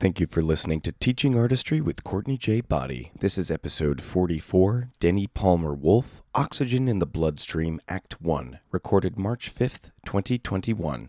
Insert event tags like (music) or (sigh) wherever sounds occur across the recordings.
Thank you for listening to Teaching Artistry with Courtney J. Boddie. This is episode 44 Dennie Palmer Wolf Oxygen in the Bloodstream, Act 1, recorded March 5th, 2021.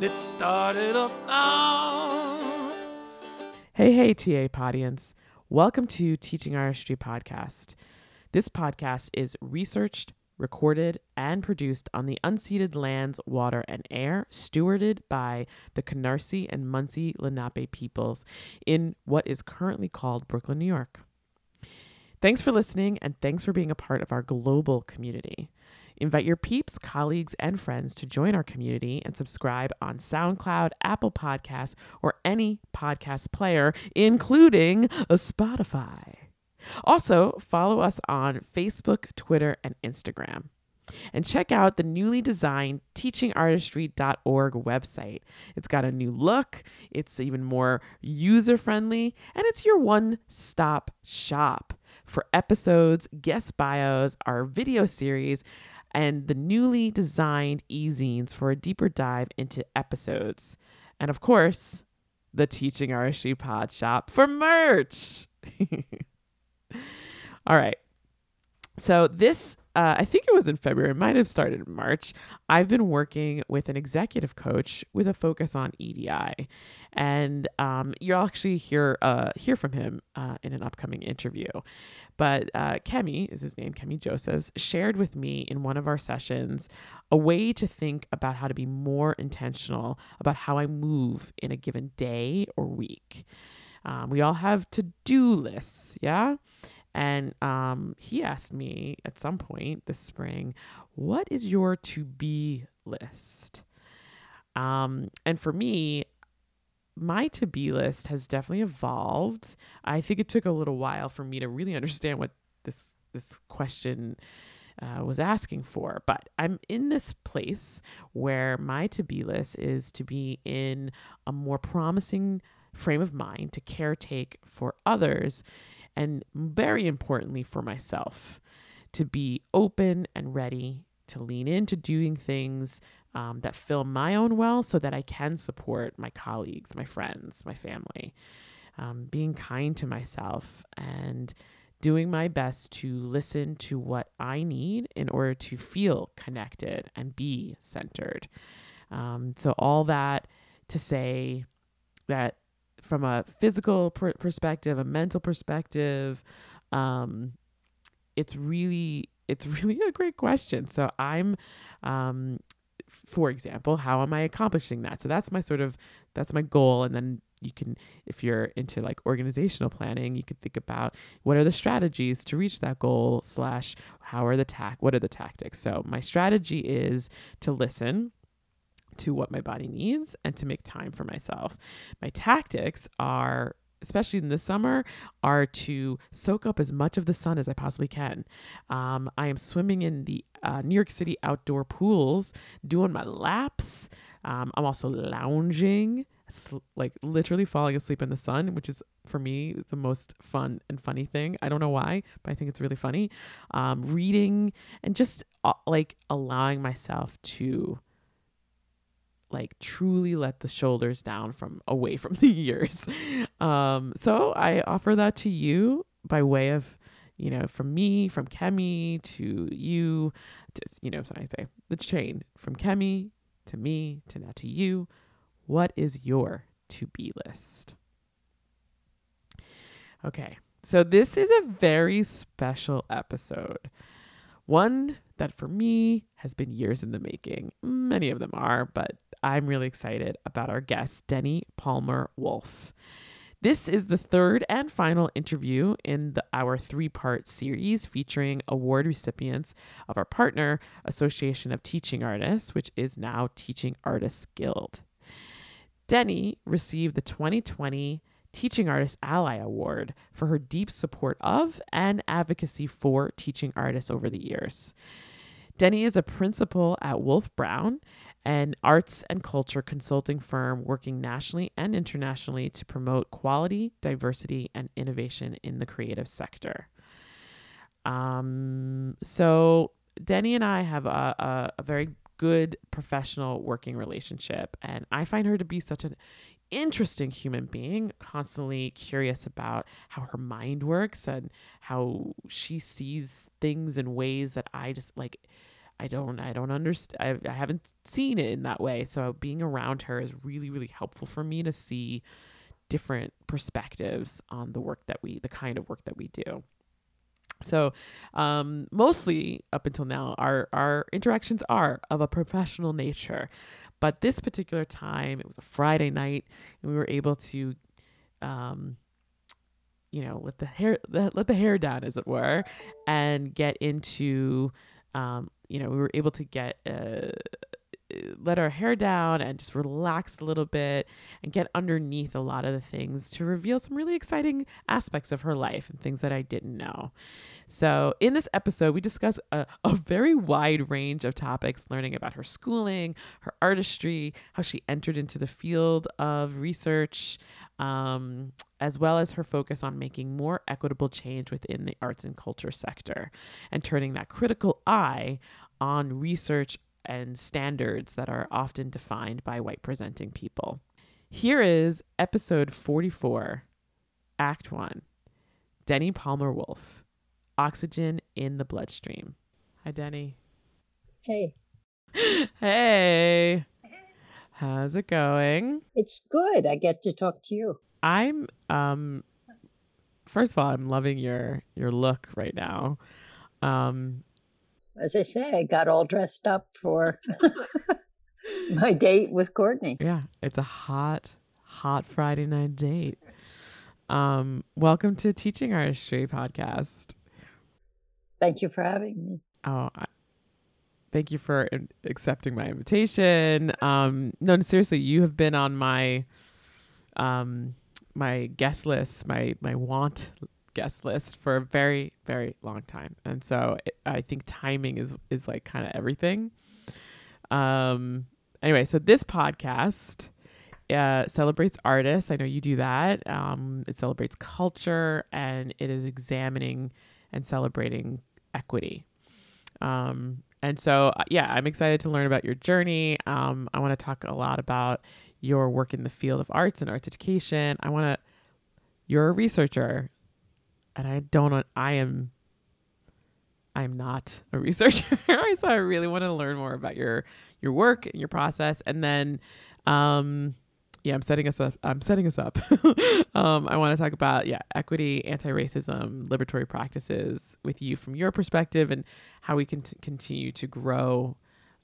Let's start it up now. Hey, hey, TA Podians. Welcome to Teaching Artistry Podcast. This podcast is researched, recorded, and produced on the unceded lands, water, and air stewarded by the Canarsie and Munsee Lenape peoples in what is currently called Brooklyn, New York. Thanks for listening, and thanks for being a part of our global community. Invite your peeps, colleagues, and friends to join our community and subscribe on SoundCloud, Apple Podcasts, or any podcast player, including uh, Spotify. Also, follow us on Facebook, Twitter, and Instagram. And check out the newly designed teachingartistry.org website. It's got a new look, it's even more user friendly, and it's your one stop shop for episodes, guest bios, our video series, and the newly designed e-zines for a deeper dive into episodes. And of course, the Teaching Artistry Pod Shop for merch. (laughs) All right. So this, uh, I think it was in February, it might have started in March. I've been working with an executive coach with a focus on EDI, and um, you'll actually hear uh, hear from him uh, in an upcoming interview. But uh, Kemi is his name, Kemi Josephs, shared with me in one of our sessions a way to think about how to be more intentional about how I move in a given day or week. Um, we all have to do lists, yeah? And um, he asked me at some point this spring, what is your to be list? Um, and for me, my to be list has definitely evolved. I think it took a little while for me to really understand what this this question uh, was asking for, but I'm in this place where my to be list is to be in a more promising frame of mind to caretake for others and very importantly for myself to be open and ready to lean into doing things um, that fill my own well so that I can support my colleagues, my friends, my family. Um, being kind to myself and doing my best to listen to what I need in order to feel connected and be centered. Um, so, all that to say that from a physical pr- perspective, a mental perspective, um, it's really it's (laughs) really a great question. So I'm, um, for example, how am I accomplishing that? So that's my sort of that's my goal, and then you can if you're into like organizational planning you could think about what are the strategies to reach that goal slash how are the tac what are the tactics so my strategy is to listen to what my body needs and to make time for myself. My tactics are especially in the summer, are to soak up as much of the sun as I possibly can. Um, I am swimming in the uh, New York City outdoor pools, doing my laps. Um, I'm also lounging, sl- like literally falling asleep in the sun, which is for me the most fun and funny thing. I don't know why, but I think it's really funny. Um, reading and just uh, like allowing myself to like truly let the shoulders down from away from (laughs) the ears. Um, so I offer that to you by way of, you know, from me, from Kemi to you, to, you know, sorry, I say the chain from Kemi to me to now to you. What is your to be list? Okay, so this is a very special episode. One that for me has been years in the making. Many of them are, but I'm really excited about our guest, Dennie Palmer Wolf. This is the third and final interview in the, our three part series featuring award recipients of our partner, Association of Teaching Artists, which is now Teaching Artists Guild. Dennie received the 2020 Teaching Artist Ally Award for her deep support of and advocacy for teaching artists over the years. Dennie is a principal at Wolf Brown, an arts and culture consulting firm working nationally and internationally to promote quality, diversity, and innovation in the creative sector. Um, so Dennie and I have a, a, a very good professional working relationship, and I find her to be such an interesting human being, constantly curious about how her mind works and how she sees things in ways that I just like I don't I don't understand I, I haven't seen it in that way. So being around her is really really helpful for me to see different perspectives on the work that we the kind of work that we do. So, um, mostly up until now, our our interactions are of a professional nature, but this particular time, it was a Friday night, and we were able to, um, you know, let the hair let the hair down, as it were, and get into, um, you know, we were able to get uh, let our hair down and just relax a little bit and get underneath a lot of the things to reveal some really exciting aspects of her life and things that I didn't know. So, in this episode, we discuss a, a very wide range of topics learning about her schooling, her artistry, how she entered into the field of research, um, as well as her focus on making more equitable change within the arts and culture sector and turning that critical eye on research and standards that are often defined by white presenting people. Here is episode 44, Act 1 Dennie Palmer Wolf Oxygen in the Bloodstream. Hi, Dennie. Hey. (laughs) hey. How's it going? It's good. I get to talk to you. I'm um first of all, I'm loving your your look right now. Um as I say, I got all dressed up for (laughs) my date with Courtney. Yeah, it's a hot, hot Friday night date. Um, welcome to Teaching Artistry podcast. Thank you for having me. Oh, I, thank you for accepting my invitation. Um, no, seriously, you have been on my um my guest list, my my want guest list for a very very long time. And so it, i think timing is is like kind of everything. Um anyway so this podcast uh, celebrates artists. I know you do that. Um it celebrates culture and it is examining and celebrating equity. Um and so uh, yeah i'm excited to learn about your journey. Um i want to talk a lot about your work in the field of arts and arts education. I want to you're a researcher and I don't I am I'm not a (laughs) researcher. (laughs) so I really want to learn more about your your work and your process. And then um yeah, I'm setting us up. I'm setting us up. (laughs) um, I want to talk about yeah, equity, anti-racism, liberatory practices with you from your perspective, and how we can t- continue to grow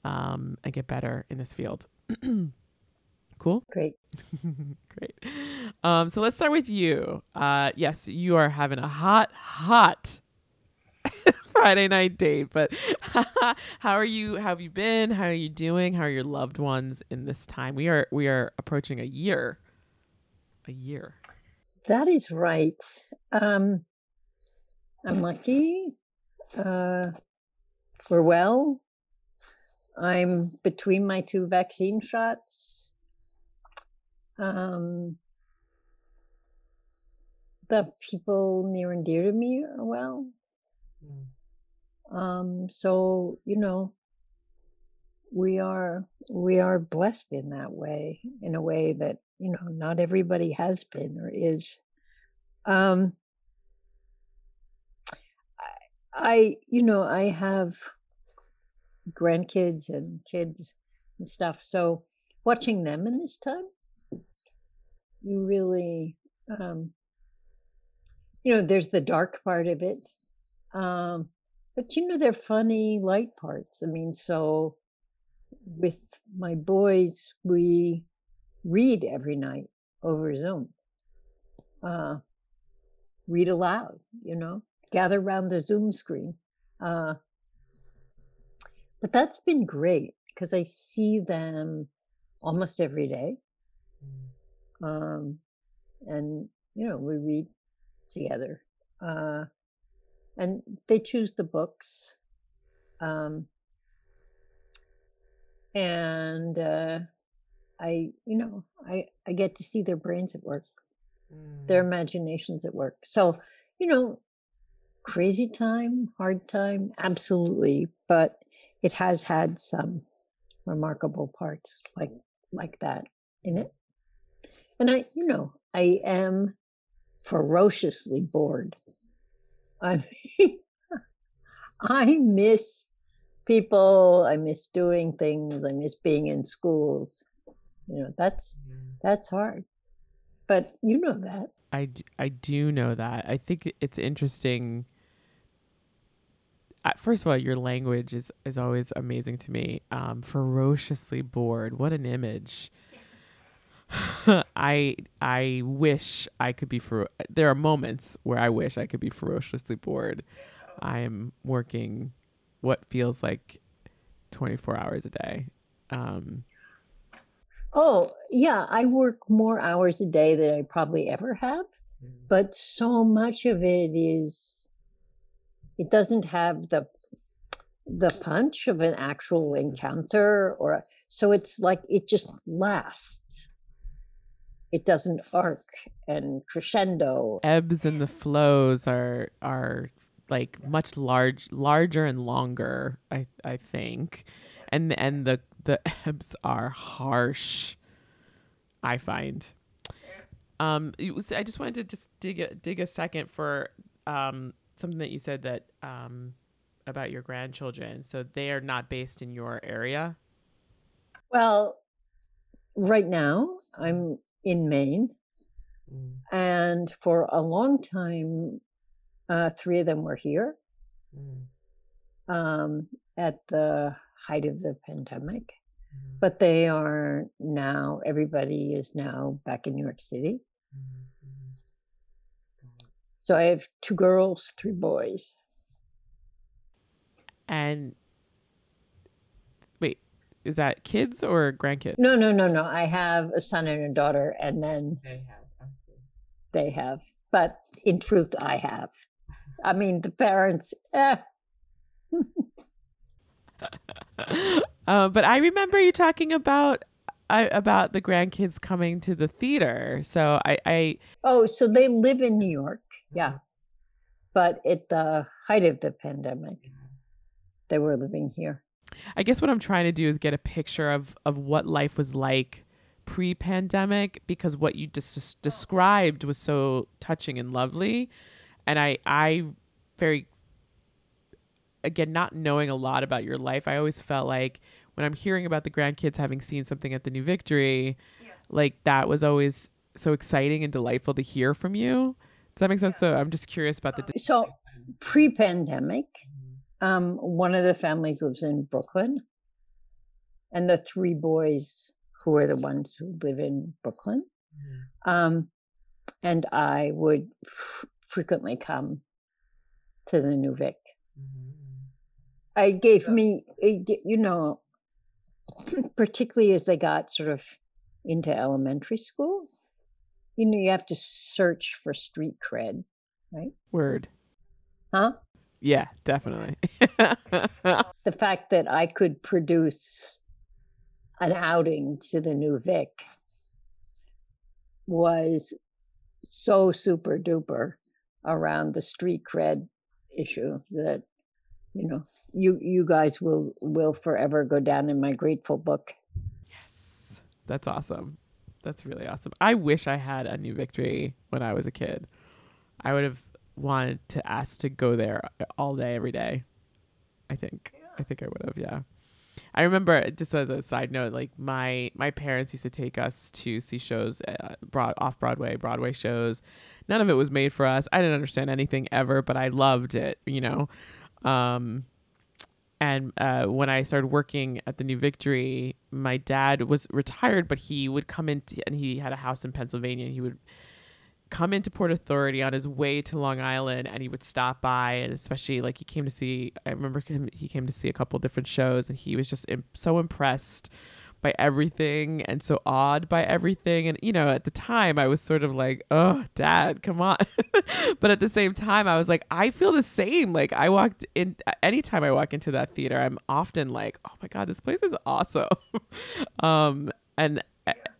um, and get better in this field. (clears throat) Cool. Great. (laughs) Great. Um, so let's start with you. Uh, yes, you are having a hot, hot (laughs) Friday night date. But (laughs) how are you? How have you been? How are you doing? How are your loved ones in this time? We are we are approaching a year. A year. That is right. Um, I'm lucky. Uh, we're well. I'm between my two vaccine shots um, the people near and dear to me are well. Um, so, you know, we are we are blessed in that way, in a way that you know not everybody has been or is. Um, I, you know, I have grandkids and kids and stuff. So watching them in this time, you really, um, you know, there's the dark part of it. Um, but you know, they're funny, light parts. I mean, so with my boys, we read every night over Zoom. Uh, read aloud, you know, gather around the Zoom screen. Uh, but that's been great because I see them almost every day. Um, and, you know, we read together. Uh, and they choose the books. Um, and uh, I, you know, I, I get to see their brains at work, their imaginations at work. So, you know, crazy time, hard time, absolutely, but it has had some remarkable parts like like that in it. And I, you know, I am ferociously bored. I mean, (laughs) I miss people. I miss doing things. I miss being in schools. You know, that's that's hard. But you know that. I, d- I do know that. I think it's interesting. First of all, your language is, is always amazing to me. Um, ferociously bored. What an image. (sighs) I I wish I could be for. There are moments where I wish I could be ferociously bored. I am working what feels like 24 hours a day. Um, Oh, yeah, I work more hours a day than I probably ever have, but so much of it is it doesn't have the the punch of an actual encounter or so it's like it just lasts. It doesn't arc and crescendo. ebbs and the flows are are like much large larger and longer i i think. And and the the (laughs) ebbs are harsh i find. Um was, i just wanted to just dig a dig a second for um something that you said that um about your grandchildren. So they are not based in your area? Well, right now I'm in Maine mm. and for a long time uh, three of them were here. Mm. Um, at the height of the pandemic, mm-hmm. but they are now, everybody is now back in New York City. Mm-hmm. Mm-hmm. So I have two girls, three boys. and is that kids or grandkids No, no, no, no. I have a son and a daughter, and then they have. They have, But in truth, I have. I mean, the parents, eh, (laughs) uh, but I remember you talking about I, about the grandkids coming to the theater. So I, I Oh, so they live in New York, yeah. But at the height of the pandemic, they were living here. I guess what I'm trying to do is get a picture of of what life was like pre-pandemic because what you just described was so touching and lovely. And I I very again not knowing a lot about your life I always felt like when I'm hearing about the grandkids having seen something at the New Victory like that was always so exciting and delightful to hear from you. Does that make sense? So I'm just curious about the So pre pandemic, um, one of the families lives in Brooklyn, and the three boys who are the ones who live in Brooklyn. Um, and I would f- frequently come to the New Vic. It gave me, it, you know, particularly as they got sort of into elementary school, you know, you have to search for street cred, right? word Huh? Yeah definitely (laughs) the fact that I could produce an outing to the new Vic was so super duper around the street cred issue that, you know, you you guys will will forever go down in my grateful book. Yes. That's awesome. That's really awesome. I wish I had a new victory when I was a kid. I would have wanted to ask to go there all day, every day. I think. I think I would have, yeah. I remember just as a side note, like my my parents used to take us to see shows, uh, broad off Broadway, Broadway shows. None of it was made for us. I didn't understand anything ever, but I loved it. You know, um, and uh, when I started working at the New Victory, my dad was retired, but he would come in t- and he had a house in Pennsylvania. And he would come into Port Authority on his way to Long Island, and he would stop by, and especially like he came to see. I remember him. He came to see a couple different shows, and he was just Im- so impressed by everything and so awed by everything. And, you know, at the time I was sort of like, oh, dad, come on. (laughs) but at the same time, I was like, I feel the same. Like, I walked in, anytime I walk into that theater, I'm often like, oh my God, this place is awesome. (laughs) um, and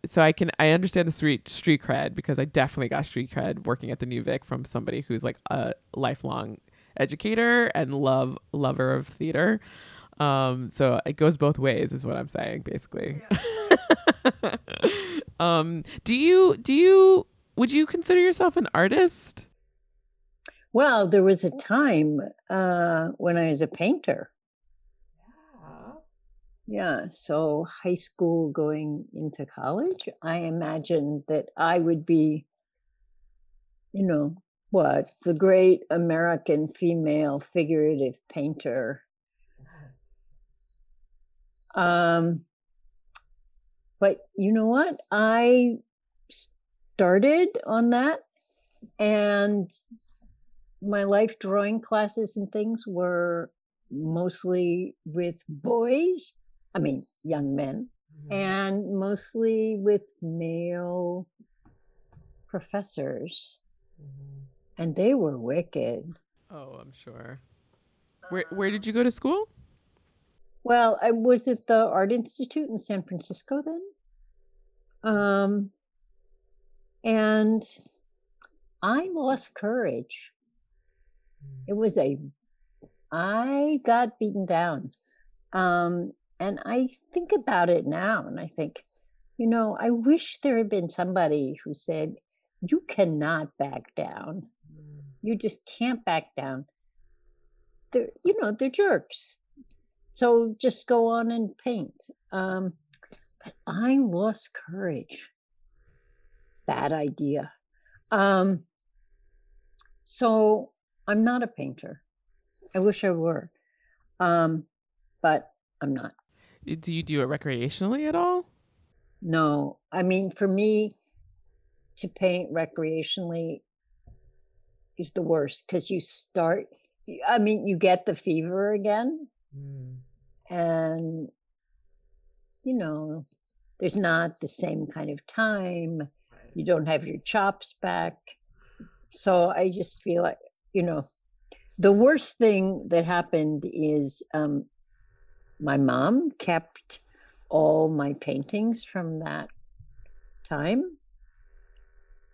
so I can I understand the street street cred because I definitely got street cred working at the New Vic from somebody who's like a lifelong educator and love lover of theater. Um, so it goes both ways, is what I'm saying, basically. Yeah. (laughs) um, do you do you would you consider yourself an artist? Well, there was a time uh, when I was a painter. Yeah. So high school going into college, I imagined that I would be, you know, what the great American female figurative painter Yes. um, but you know what? I started on that, and my life drawing classes and things were mostly with boys, I mean, young men, mm-hmm. and mostly with male professors. Mm-hmm. And they were wicked. Oh, I'm sure. Where where did you go to school? Well, I was at the Art Institute in San Francisco then. Um, and I lost courage. It was a, I got beaten down. Um, and I think about it now and I think, you know, I wish there had been somebody who said, you cannot back down. You just can't back down. They're, you know, they're jerks. So just go on and paint. Um, but I lost courage. Bad idea. Um, so I'm not a painter. I wish I were, um, but I'm not. Do you do it recreationally at all? No. I mean, for me, to paint recreationally is the worst because you start, I mean, you get the fever again. Mm and you know there's not the same kind of time you don't have your chops back so i just feel like you know the worst thing that happened is um, my mom kept all my paintings from that time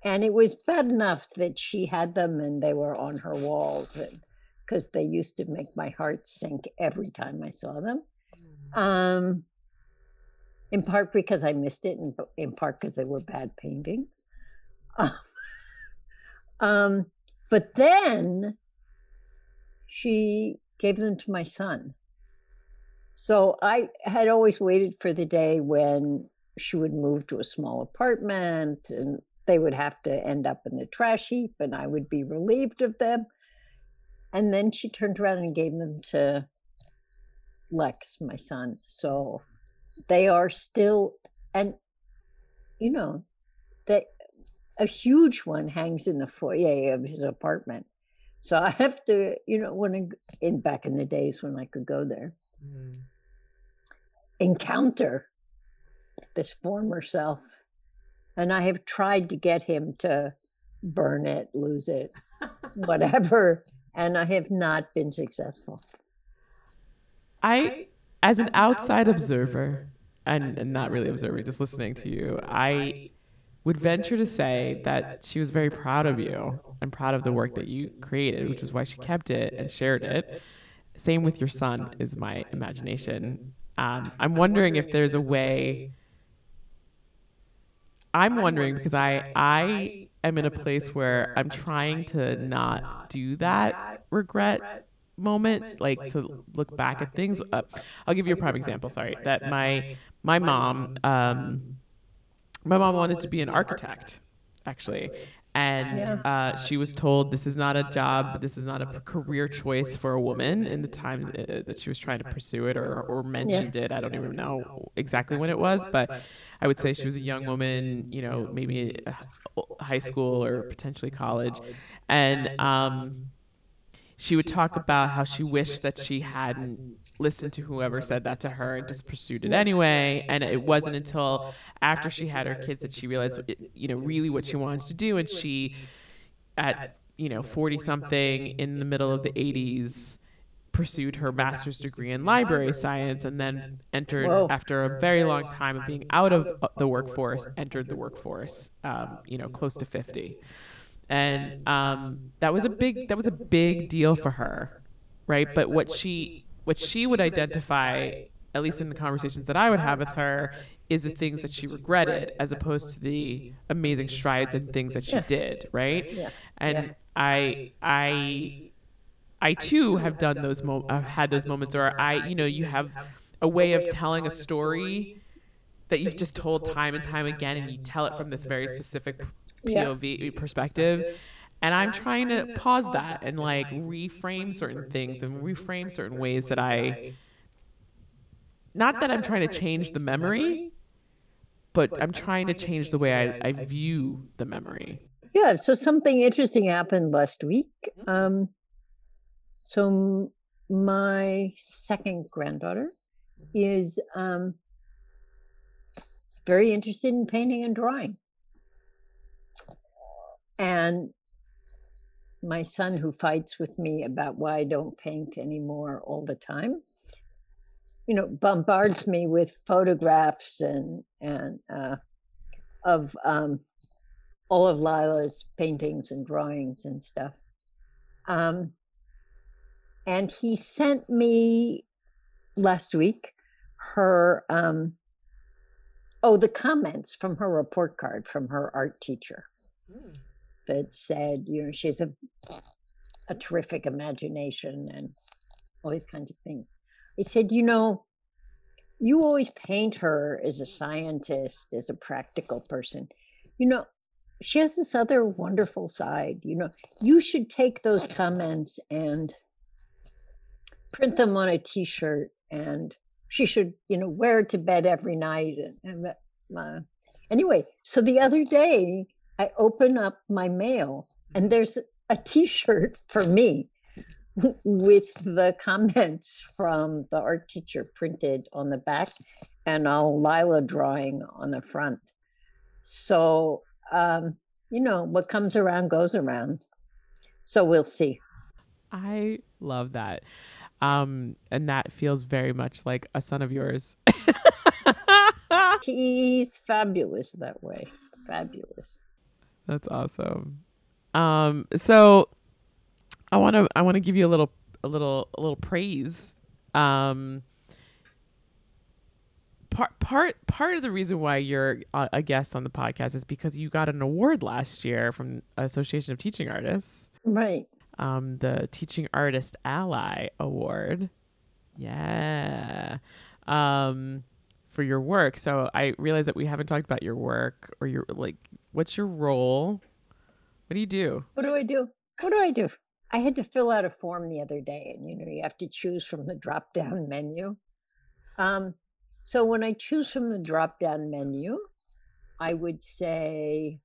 and it was bad enough that she had them and they were on her walls because they used to make my heart sink every time I saw them. Mm. Um, in part because I missed it, and in part because they were bad paintings. (laughs) um, but then she gave them to my son. So I had always waited for the day when she would move to a small apartment and they would have to end up in the trash heap and I would be relieved of them. And then she turned around and gave them to Lex, my son. So they are still, and you know, that a huge one hangs in the foyer of his apartment. So I have to, you know, when I, in back in the days when I could go there, mm. encounter this former self. And I have tried to get him to burn it, lose it, (laughs) whatever and I have not been successful. I, as an, as an outside, outside, observer, observer and, and, not really observing, just listening to you, I would venture to say that she was very proud of you and proud of the work that you created, which is why she kept it and shared it. Same with your son is my imagination. Um, I'm wondering if there's a way. I'm wondering because I I am in a place where I'm trying to not do that regret moment, like to look back at things. Uh, I'll give you a prime example. Sorry, that my my mom, um, my mom wanted to be an architect, actually, and uh, she was told this is not a job, this is not a career choice for a woman in the time uh, that she was trying to pursue it or, or mentioned it. I don't even know exactly when it was, but I would say she was a young woman, you know, maybe high school or potentially college, and um, she would talk about how she wished that she hadn't listened to whoever said that to her and just pursued it anyway. And it wasn't until after she had her kids that she realized, you know, really what she wanted to do. And she, at, you know, 40 something in the middle of the 80s, pursued her master's degree in library science and then entered Whoa. after a very long time of being out of the workforce entered the workforce um, you know close to 50 and um, that was a big that was a big deal for her, right? But what she what she would identify, at least in the conversations that I would have with her, is the things that she regretted, as opposed to the amazing strides and things that she did, right? And I I I too have done those mo- I've had those moments where I you know you have a way of telling a story that you've just told time and time again and you tell it from this very specific POV yeah. perspective. And I'm trying to pause that and like reframe certain things and reframe certain ways that I, not that I'm trying to change the memory, but I'm trying to change the way I, I view the memory. Yeah. So something interesting happened last week. Mm-hmm. Um, so my second granddaughter is um, very interested in painting and drawing. And my son, who fights with me about why I don't paint anymore all the time, you know, bombards me with photographs and and uh, of um, all of Lila's paintings and drawings and stuff. Um, and he sent me last week her um, oh the comments from her report card from her art teacher. Mm that said, you know, she has a a terrific imagination and all these kinds of things. He said, you know, you always paint her as a scientist, as a practical person. You know, she has this other wonderful side. You know, you should take those comments and print them on a t-shirt and she should, you know, wear it to bed every night. And, and uh, anyway, so the other day I open up my mail and there's a t-shirt (laughs) for me with the comments from the art teacher printed on the back and a Lila drawing on the front. So, um, you know, what comes around goes around. So we'll see. I love that. Um, and that feels very much like a son of yours. (laughs) He's fabulous that way. Fabulous. That's awesome. Um, so I want to I want to give you a little a little a little praise. Um, part part part of the reason why you're a guest on the podcast is because you got an award last year from Association of Teaching Artists. Right. Um, the Teaching Artist Ally Award. Yeah. Um, for your work. So I realize that we haven't talked about your work or your like what's your role? What do you do? What do I do? What do I do? I had to fill out a form the other day and you know you have to choose from the drop down (laughs) menu. Um so when I choose from the drop down menu, I would say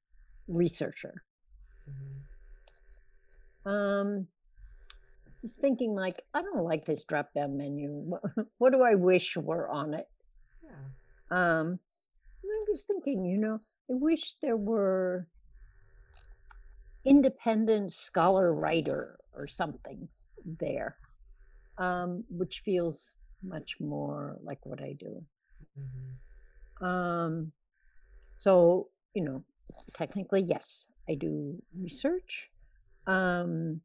researcher. Mm-hmm. Um I was thinking like I don't like this drop down menu. (laughs) What, do I wish were on it? Yeah. Um, I was thinking, you know, I wish there were independent scholar writer or something there, um, which feels much more like what I do. Mm-hmm. Um, so, you know, technically, yes, I do research. Um,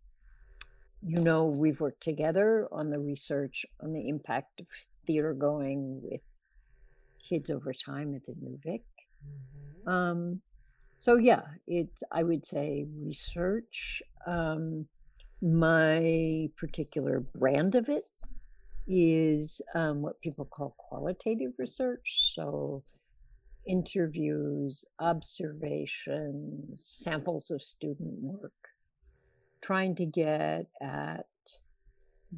you know, we've worked together on the research on the impact of theater going with kids over time at the New Vic. Mm-hmm. Um, so yeah, it's I would say research. Um, my particular brand of it is um, what people call qualitative research. So interviews, observations, samples of student work, trying to get at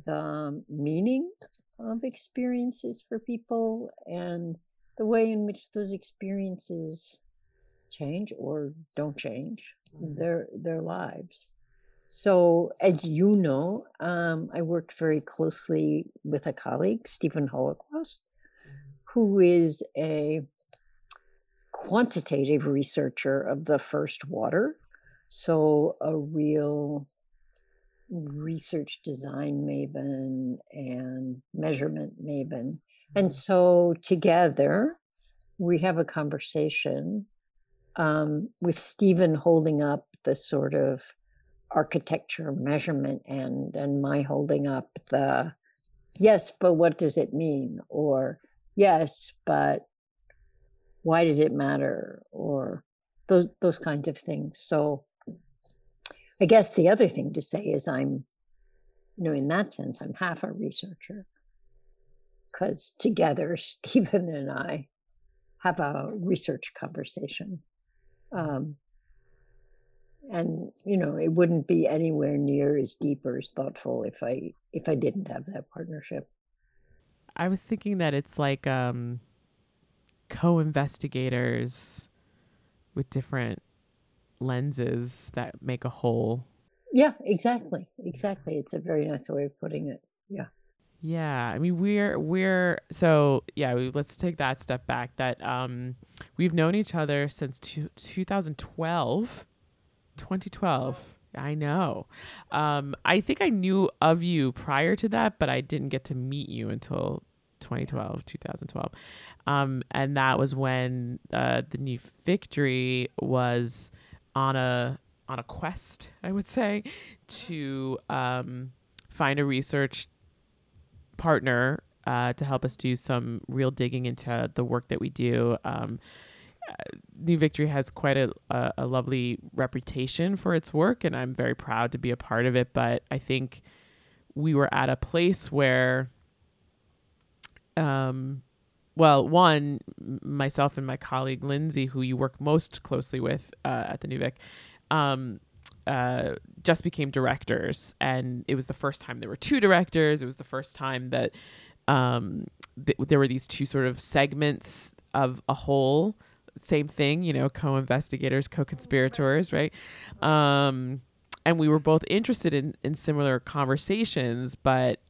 the meaning of experiences for people and the way in which those experiences change or don't change their their lives. So, as you know, um, I worked very closely with a colleague, Steven Holochwost, who is a quantitative researcher of the first water. So, a real research design maven and measurement maven. And so, together, we have a conversation um, with Steven holding up the sort of architecture measurement end and my holding up the yes, but what does it mean? Or yes, but why does it matter? Or those those kinds of things. So I guess the other thing to say is I'm, you know, in that sense, I'm half a researcher. Because together, (laughs) Steven and I have a research conversation. Um, and you know it wouldn't be anywhere near as deep or as thoughtful if i if i didn't have that partnership I was thinking that it's like um, co-investigators with different lenses that make a whole. yeah exactly exactly it's a very nice way of putting it yeah I mean we're we're so yeah. We, let's take that step back. That um, we've known each other since two, 2012. 2012. I know. Um, I think I knew of you prior to that, but I didn't get to meet you until 2012, 2012. Um, and that was when uh, the new victory was on a on a quest, I would say, to um, find a research partner uh, to help us do some real digging into the work that we do. Um, uh, New Victory has quite a, a, a lovely reputation for its work, and I'm very proud to be a part of it. But I think we were at a place where, um, well, one, myself and my colleague Lindsay, who you work most closely with uh, at the New Vic, um, uh, just became directors, and it was the first time there were two directors. It was the first time that um, th- there were these two sort of segments of a whole. Same thing, you know, co-investigators, co-conspirators, right? Um, and we were both interested in in similar conversations, but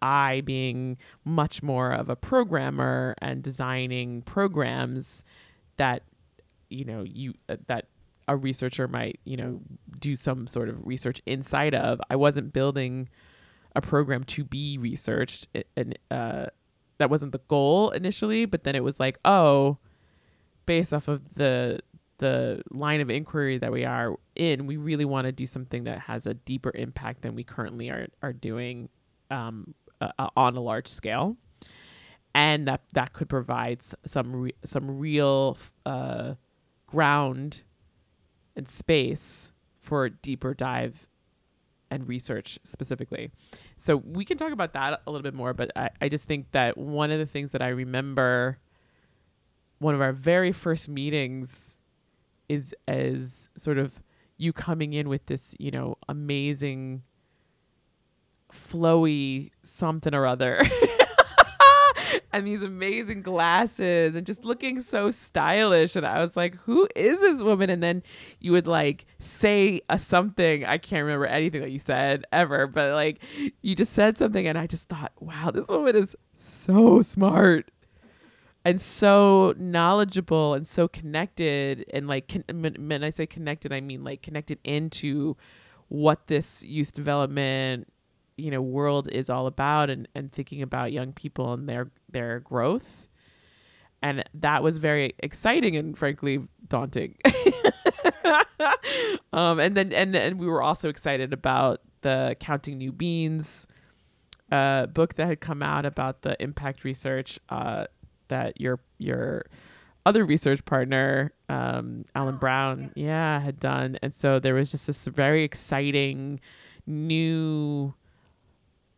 I being much more of a programmer and designing programs that you know you uh, that a researcher might you know do some sort of research inside of i wasn't building a program to be researched and uh, that wasn't the goal initially but then it was like oh based off of the the line of inquiry that we are in we really want to do something that has a deeper impact than we currently are are doing um, uh, on a large scale. And that that could provide some re- some real uh, ground and space for deeper dive and research specifically. So we can talk about that a little bit more, but I, I just think that one of the things that I remember one of our very first meetings is as sort of you coming in with this, you know, amazing flowy something or other. (laughs) and these amazing glasses and just looking so stylish and I was like, "Who is this woman?" And then you would like say a something. I can't remember anything that you said ever, but like you just said something and I just thought, "Wow, this woman is so smart." And so knowledgeable and so connected and like con- when when I say connected, I mean like connected into what this youth development you know world is all about and, and thinking about young people and their their growth. And that was very exciting and frankly daunting. (laughs) Um and then and and we were also excited about the Counting New Beans uh, book that had come out about the impact research uh, that your your other research partner, um, Alan Brown, yeah, had done. And so there was just this very exciting new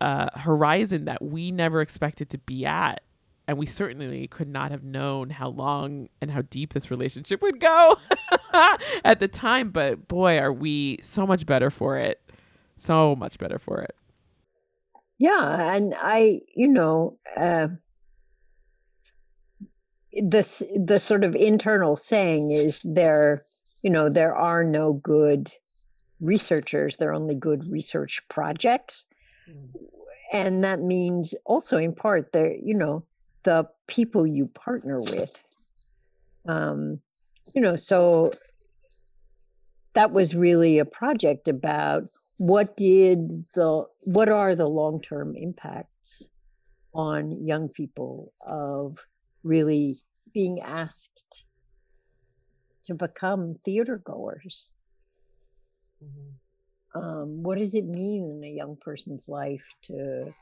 uh, horizon that we never expected to be at. And we certainly could not have known how long and how deep this relationship would go (laughs) at the time. But boy, are we so much better for it. So much better for it. Yeah. And I, you know, uh, the the sort of internal saying is there you know there are no good researchers there are only good research projects. And that means also in part the you know the people you partner with um you know so that was really a project about what did the what are the long-term impacts on young people of really being asked to become theater goers. Mm-hmm. Um, what does it mean in a young person's life to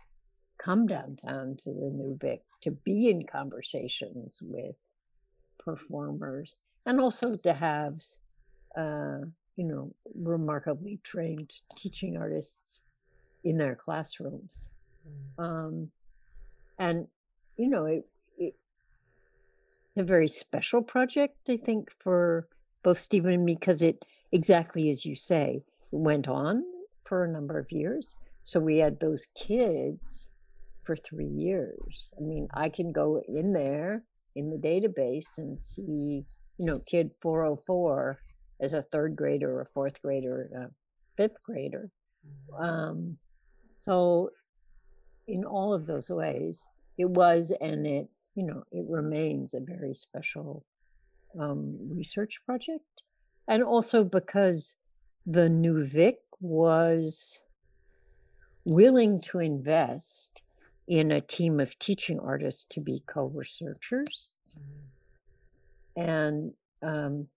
come downtown to the New Vic, to be in conversations with performers, and also to have, uh, you know, remarkably trained teaching artists in their classrooms. Mm-hmm. Um, and, you know, it, a very special project, I think, for both Steven and me, because it exactly as you say, went on for a number of years. So we had those kids for three years. I mean, I can go in there in the database and see, you know, kid 404 as a third grader, a fourth grader, a fifth grader. Mm-hmm. Um, so, in all of those ways, it was and it you know, it remains a very special um, research project. And also because the New Vic was willing to invest in a team of teaching artists to be co researchers. Mm-hmm. And um,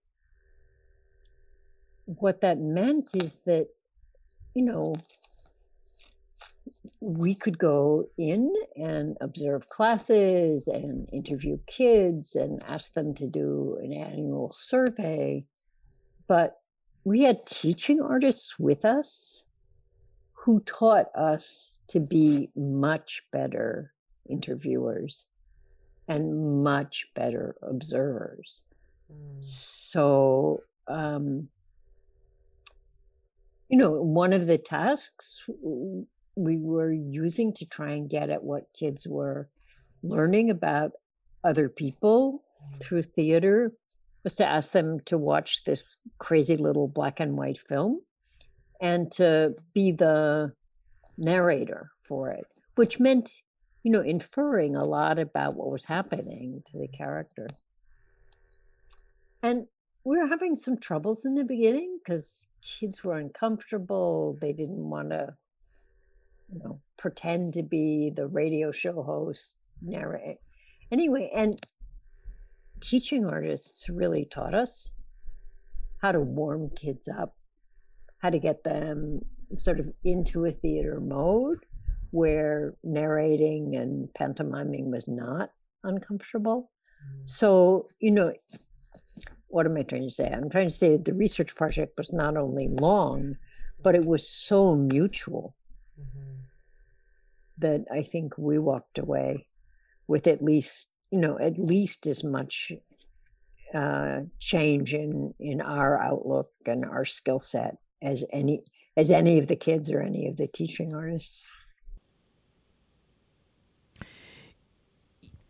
what that meant is that, you know, we could go in and observe classes and interview kids and ask them to do an annual survey. But we had teaching artists with us who taught us to be much better interviewers and much better observers. Mm. So, um, you know, one of the tasks we were using to try and get at what kids were learning about other people mm-hmm. through theater was to ask them to watch this crazy little black and white film and to be the narrator for it, which meant, you know, inferring a lot about what was happening to the character. And we were having some troubles in the beginning because kids were uncomfortable. They didn't want to you know, pretend to be the radio show host, narrate. Anyway, and teaching artists really taught us how to warm kids up, how to get them sort of into a theater mode where narrating and pantomiming was not uncomfortable. Mm. So, you know, what am I trying to say? I'm trying to say the research project was not only long, but it was so mutual that I think we walked away with at least, you know, at least as much uh, change in in our outlook and our skill set as any as any of the kids or any of the teaching artists.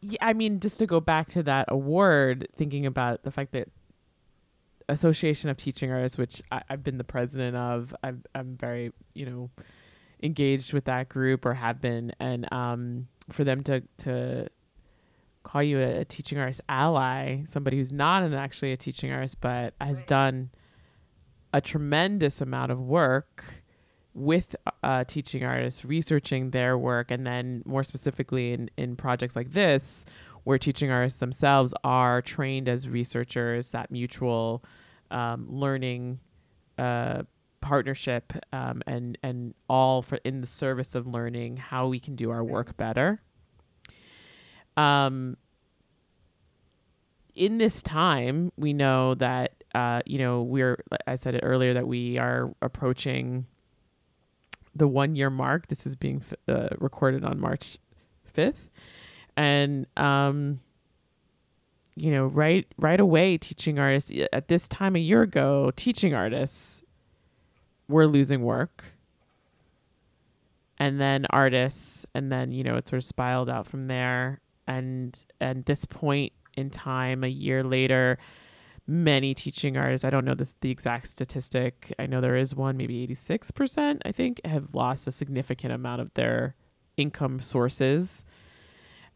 Yeah, I mean, just to go back to that award, thinking about the fact that Association of Teaching Artists, which I, have been the president of, I'm I'm very you know engaged with that group or have been, and um, for them to to call you a, a, teaching artist ally, somebody who's not an actually a teaching artist but has done a tremendous amount of work with uh, teaching artists, researching their work, and then more specifically in, in projects like this, where teaching artists themselves are trained as researchers, that mutual um, learning uh, partnership um, and and all for in the service of learning how we can do our work better. Um, in this time, we know that uh, you know we're I said it earlier that we are approaching the one year mark. This is being uh, recorded on March fifth, and um, you know right right away teaching artists at this time a year ago teaching artists were losing work. And then artists and then you know it sort of spiraled out from there and and this point in time a year later many teaching artists i don't know this the exact statistic. I know there is one maybe 86% i think have lost a significant amount of their income sources.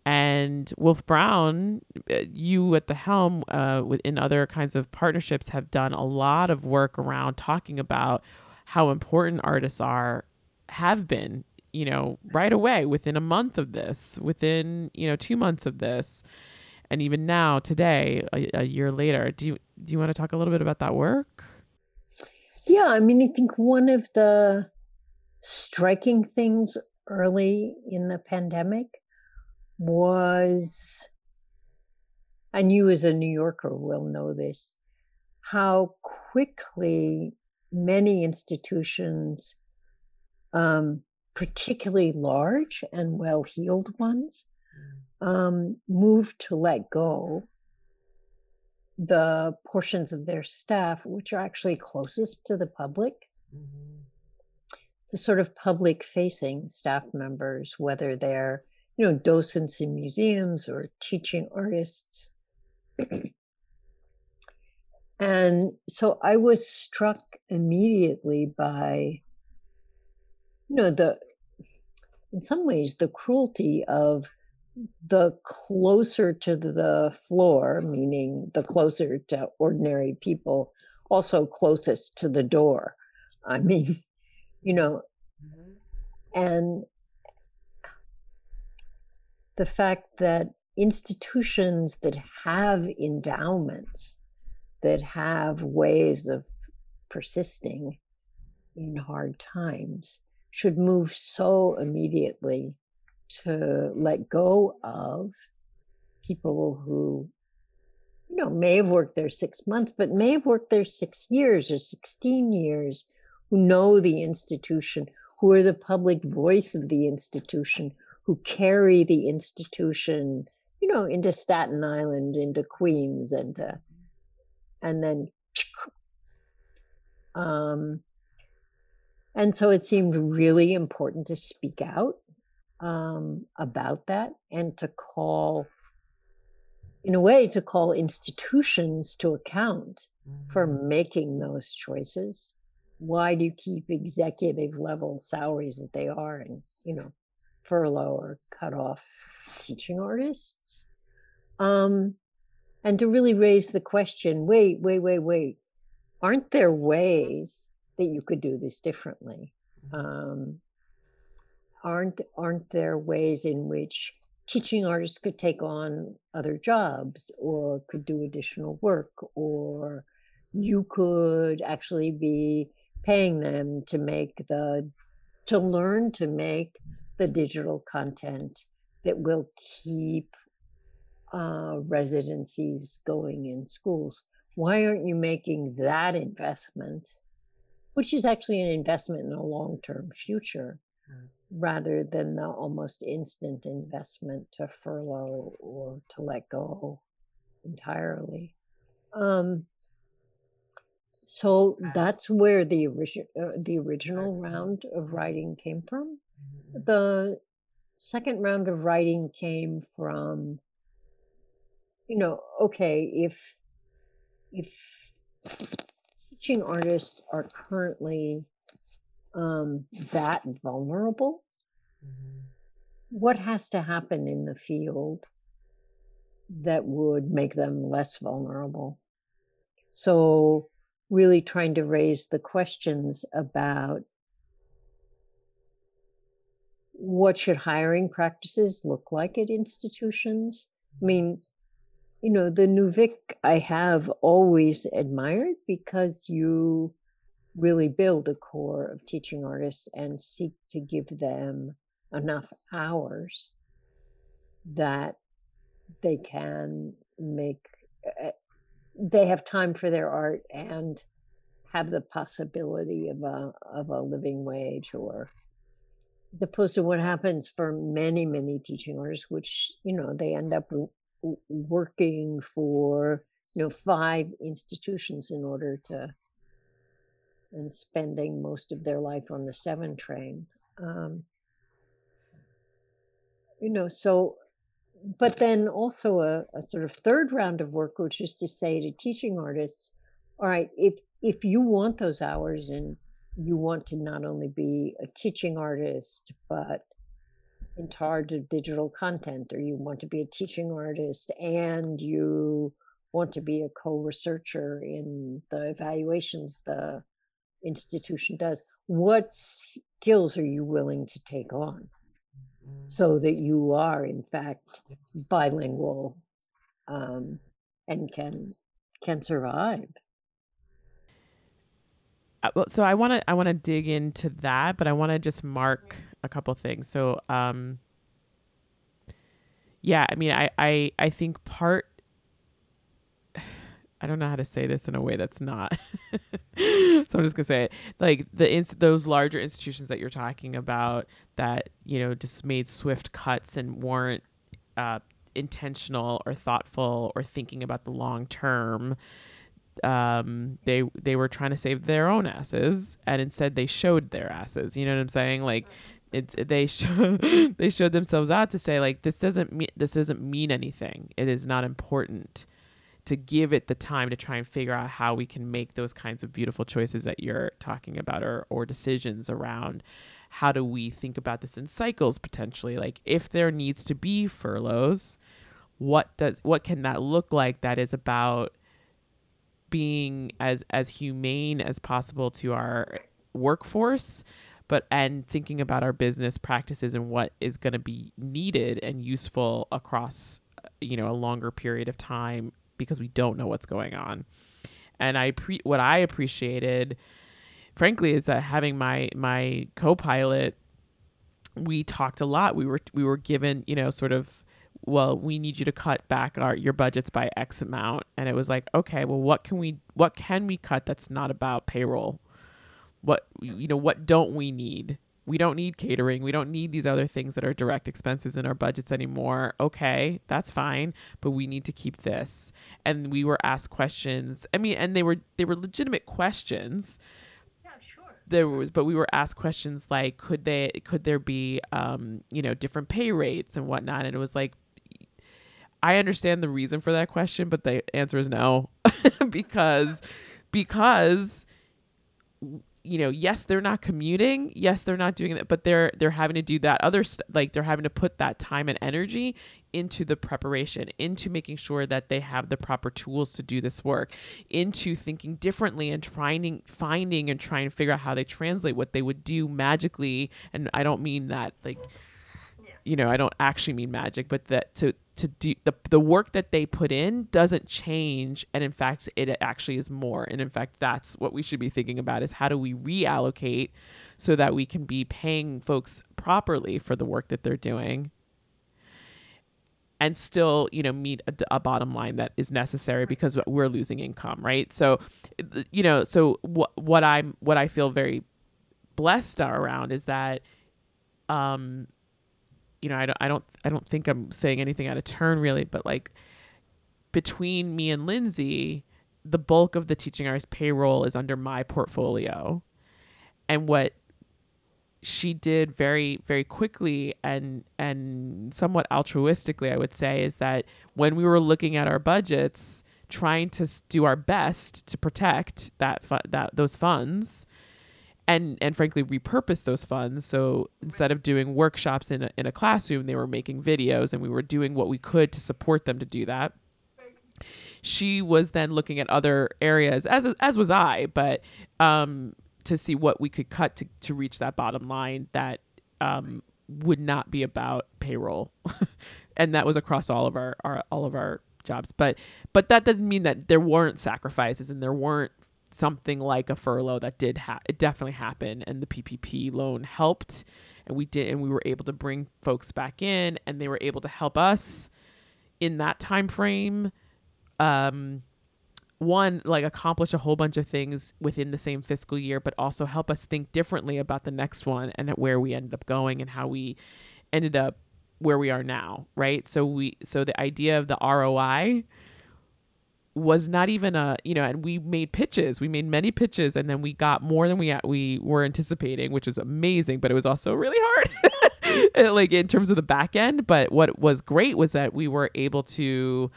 And WolfBrown uh, you at the helm uh, within other kinds of partnerships have done a lot of work around talking about how important artists are have been you know right away within a month of this within you know two months of this and even now today a, a year later. Do you do you want to talk a little bit about that work? Yeah i mean i think one of the striking things early in the pandemic was and you as a new yorker will know this how quickly many institutions um, particularly large and well heeled ones, mm. um, moved to let go the portions of their staff which are actually closest to the public. Mm-hmm. The sort of public facing staff members, whether they're, you know, docents in museums or teaching artists. (clears throat) and so I was struck immediately by you know the in some ways the cruelty of the closer to the floor meaning the closer to ordinary people also closest to the door i mean (laughs) you know mm-hmm. and the fact that institutions that have endowments that have ways of persisting in hard times should move so immediately to let go of people who you know may have worked there six months but may have worked there six years or 16 years who know the institution who are the public voice of the institution who carry the institution you know into staten island into queens and and then um and so it seemed really important to speak out um, about that and to call, in a way, to call institutions to account mm-hmm. for making those choices. Why do you keep executive level salaries that they are and, you know, furlough or cut off teaching artists? Um, and to really raise the question wait, wait, wait, wait. Aren't there ways that you could do this differently. Mm-hmm. Um, aren't aren't there ways in which teaching artists could take on other jobs or could do additional work or you could actually be paying them to make the to learn to make the digital content that will keep uh, residencies going in schools why aren't you making that investment which is actually an investment in a long term future mm. rather than the almost instant investment to furlough or to let go entirely. Um, so that's where the, origi- uh, the original round of writing came from. Mm-hmm. The second round of writing came from, you know, okay, if if teaching artists are currently um, that vulnerable, mm-hmm. what has to happen in the field that would make them less vulnerable? So, really trying to raise the questions about what should hiring practices look like at institutions? I mean, you know, the New Vic I have always admired because you really build a core of teaching artists and seek to give them enough hours that they can make uh, they have time for their art and have the possibility of a of a living wage or as opposed to what happens for many many teaching artists which you know they end up working for you know five institutions in order to and spending most of their life on the seven train um, you know so but then also a, a sort of third round of work which is to say to teaching artists all right if if you want those hours and you want to not only be a teaching artist but in charge of digital content or you want to be a teaching artist and you want to be a co-researcher in the evaluations the institution does what skills are you willing to take on? So that you are in fact bilingual um, and can can survive. Uh, so I want to I want to dig into that, but I want to just mark a couple things. So, um, yeah, I mean, I I I think part. (sighs) I don't know how to say this in a way that's not. (laughs) so I'm just gonna say it. Like the those larger institutions that you're talking about that you know just made swift cuts and weren't uh, intentional or thoughtful or thinking about the long term um, they they were trying to save their own asses, and instead they showed their asses. You know what I'm saying? Like, it, they show, (laughs) they showed themselves out to say like this doesn't mean this doesn't mean anything. It is not important to give it the time to try and figure out how we can make those kinds of beautiful choices that you're talking about or or decisions around how do we think about this in cycles potentially like if there needs to be furloughs what does what can that look like that is about being as as humane as possible to our workforce but and thinking about our business practices and what is going to be needed and useful across uh, you know a longer period of time because we don't know what's going on. And i pre- what i appreciated frankly is that having my my co-pilot we talked a lot. We were we were given you know sort of well we need you to cut back our your budgets by x amount. And it was like okay well what can we what can we cut that's not about payroll what you know what don't we need? We don't need catering. We don't need these other things that are direct expenses in our budgets anymore. Okay that's fine but we need to keep this. And we were asked questions. I mean and they were they were legitimate questions. Yeah, sure. there was but we were asked questions like could they could there be um you know different pay rates and whatnot? And it was like I understand the reason for that question, but the answer is no, (laughs) because because you know, yes, they're not commuting. Yes, they're not doing that, but they're they're having to do that other stuff. Like they're having to put that time and energy into the preparation, into making sure that they have the proper tools to do this work, into thinking differently and trying finding and trying to figure out how they translate what they would do magically. And I don't mean that like you know, I don't actually mean magic, but that to to do the the work that they put in doesn't change, and in fact, it actually is more. And in fact, that's what we should be thinking about: is how do we reallocate so that we can be paying folks properly for the work that they're doing, and still, you know, meet a, a bottom line that is necessary because we're losing income, right? So, you know, so what what I'm what I feel very blessed around is that um you know, I don't, I don't, I don't think I'm saying anything out of turn really, but like between me and Lindsay, the bulk of the teaching artist payroll is under my portfolio. And what she did very, very quickly and and somewhat altruistically, I would say, is that when we were looking at our budgets, trying to do our best to protect that fu- that those funds, and and frankly repurpose those funds. So instead of doing workshops in a, in a classroom they were making videos and we were doing what we could to support them to do that. She was then looking at other areas as as was I but um to see what we could cut to to reach that bottom line that um would not be about payroll. (laughs) And that was across all of our, our all of our jobs. But but that doesn't mean that there weren't sacrifices and there weren't something like a furlough that did ha- it definitely happened and the PPP loan helped and we did and we were able to bring folks back in and they were able to help us in that time frame um one like accomplish a whole bunch of things within the same fiscal year but also help us think differently about the next one and where we ended up going and how we ended up where we are now right? So we so the idea of the ROI was not even a you know and we made pitches we made many pitches and then we got more than we we were anticipating which was amazing but it was also really hard (laughs) like in terms of the back end but what was great was that we were able to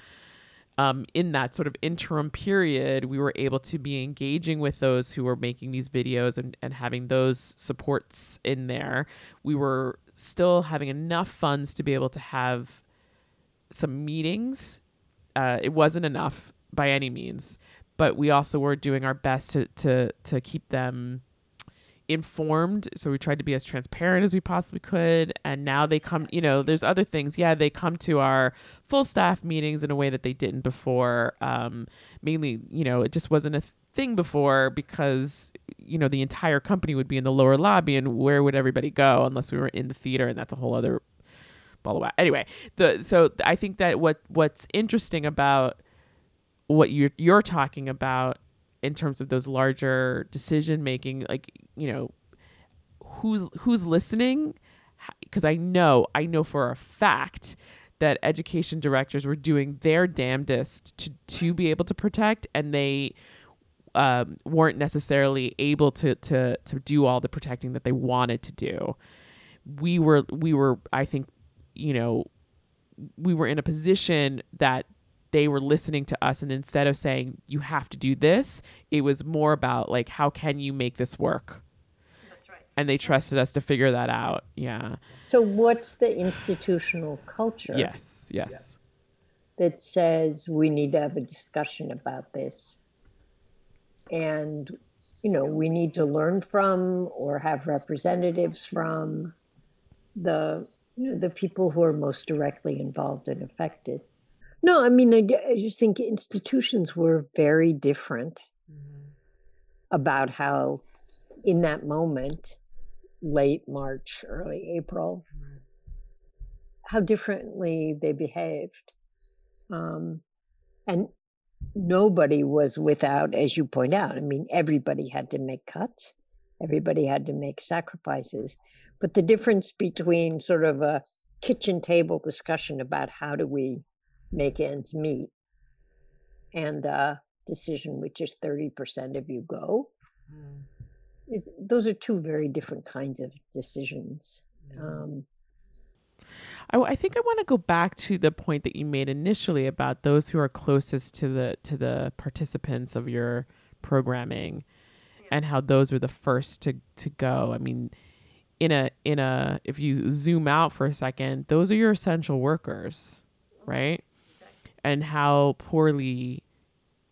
um, in that sort of interim period, we were able to be engaging with those who were making these videos and, and having those supports in there. We were still having enough funds to be able to have some meetings. Uh, it wasn't enough by any means, but we also were doing our best to to to keep them informed. So we tried to be as transparent as we possibly could. And now they come you know there's other things. Yeah they come to our full staff meetings in a way that they didn't before. Um mainly you know it just wasn't a thing before because you know the entire company would be in the lower lobby and where would everybody go unless we were in the theater? And that's a whole other blah blah blah anyway the so i think that what what's interesting about what you're you're talking about in terms of those larger decision making like you know who's who's listening because I know I know for a fact that education directors were doing their damnedest to to be able to protect and they um, weren't necessarily able to to to do all the protecting that they wanted to do. We were we were I think you know we were in a position that they were listening to us and instead of saying you have to do this it was more about like how can you make this work That's right. and they trusted us to figure that out yeah So, what's the institutional culture yes yes that says we need to have a discussion about this? And, you know, we need to learn from or have representatives from the you know, the people who are most directly involved and affected. No, I mean, I just think institutions were very different about how, in that moment, late March, early April, how differently they behaved. Um, and nobody was without, as you point out, I mean, everybody had to make cuts, everybody had to make sacrifices. But the difference between sort of a kitchen table discussion about how do we make ends meet and a decision which is 30% of you go. Mm. Is those are two very different kinds of decisions mm. um, I, I think I want to go back to the point that you made initially about those who are closest to the to the participants of your programming and how those are the first to to go. I mean, in a in a if you zoom out for a second, those are your essential workers, mm-hmm. right? And how poorly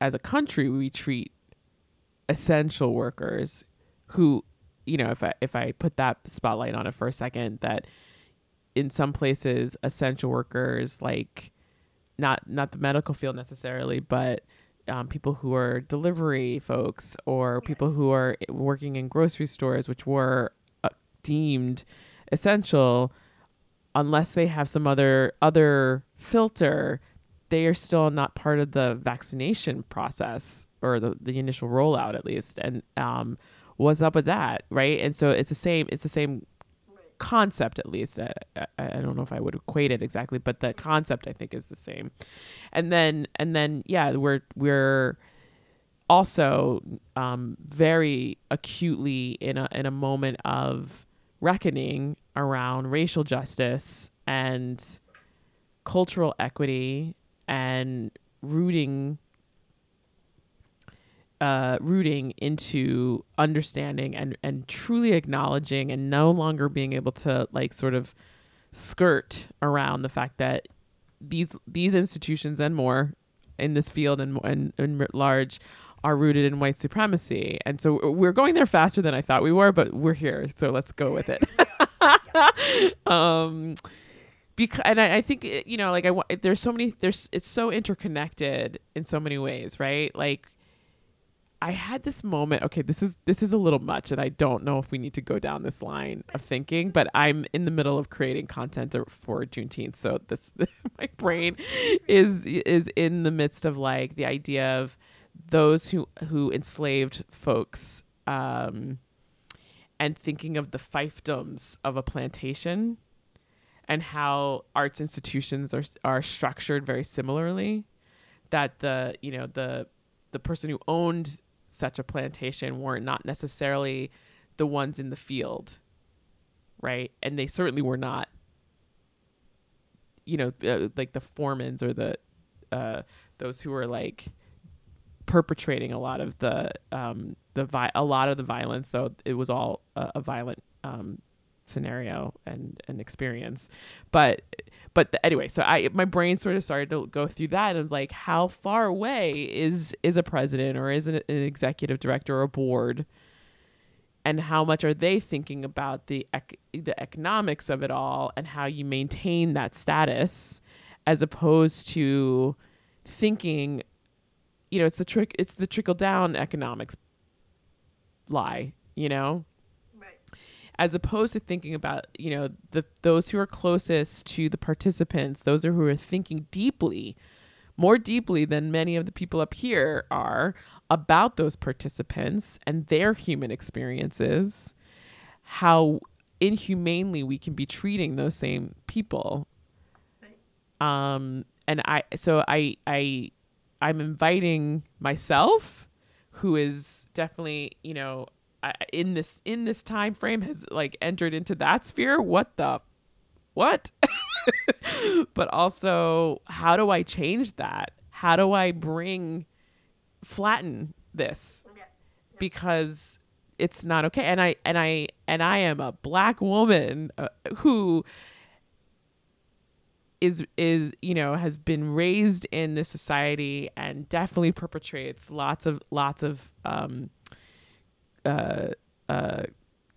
as a country we treat essential workers who you know if I if I put that spotlight on it for a second that in some places essential workers like not not the medical field necessarily but um, people who are delivery folks or people who are working in grocery stores which were uh, deemed essential unless they have some other other filter they are still not part of the vaccination process or the, the initial rollout at least and um what's up with that right? And so it's the same it's the same concept at least. I, I, I don't know if i would equate it exactly but the concept i think is the same. And then and then yeah we're we're also um, very acutely in a in a moment of reckoning around racial justice and cultural equity and rooting uh, rooting into understanding and and truly acknowledging and no longer being able to like sort of skirt around the fact that these these institutions and more in this field and and, and large are rooted in white supremacy. And so we're going there faster than i thought we were but we're here so let's go with it. (laughs) Um because and I, I think it- you know like i wa- there's so many there's it's so interconnected in so many ways right like I had this moment. Okay, this is this is a little much, and I don't know if we need to go down this line of thinking. But I'm in the middle of creating content for Juneteenth, so this (laughs) my brain is is in the midst of like the idea of those who who enslaved folks, um, and thinking of the fiefdoms of a plantation, and how arts institutions are are structured very similarly. That the you know the the person who owned such a plantation weren't not necessarily the ones in the field, right? And they certainly were not, you know, uh, like the foremans or the uh, those who were like perpetrating a lot of the um, the vi- a lot of the violence. Though it was all a, a violent um, scenario and an experience. But but the, anyway so i my brain sort of started to go through that and like how far away is is a president or is an, an executive director or a board? And how much are they thinking about the ec- the economics of it all and how you maintain that status as opposed to thinking you know it's the trick it's the trickle down economics lie you know as opposed to thinking about you know the those who are closest to the participants those are who are thinking deeply more deeply than many of the people up here are about those participants and their human experiences how inhumanely we can be treating those same people. Um and i so i i i'm inviting myself who is definitely you know in this in this time frame has like entered into that sphere? What the what? (laughs) But also how do i change that? How do i bring flatten this? Because it's not okay. And i and i and i am a black woman uh, who is is you know has been raised in this society and definitely perpetrates lots of lots of um uh, uh,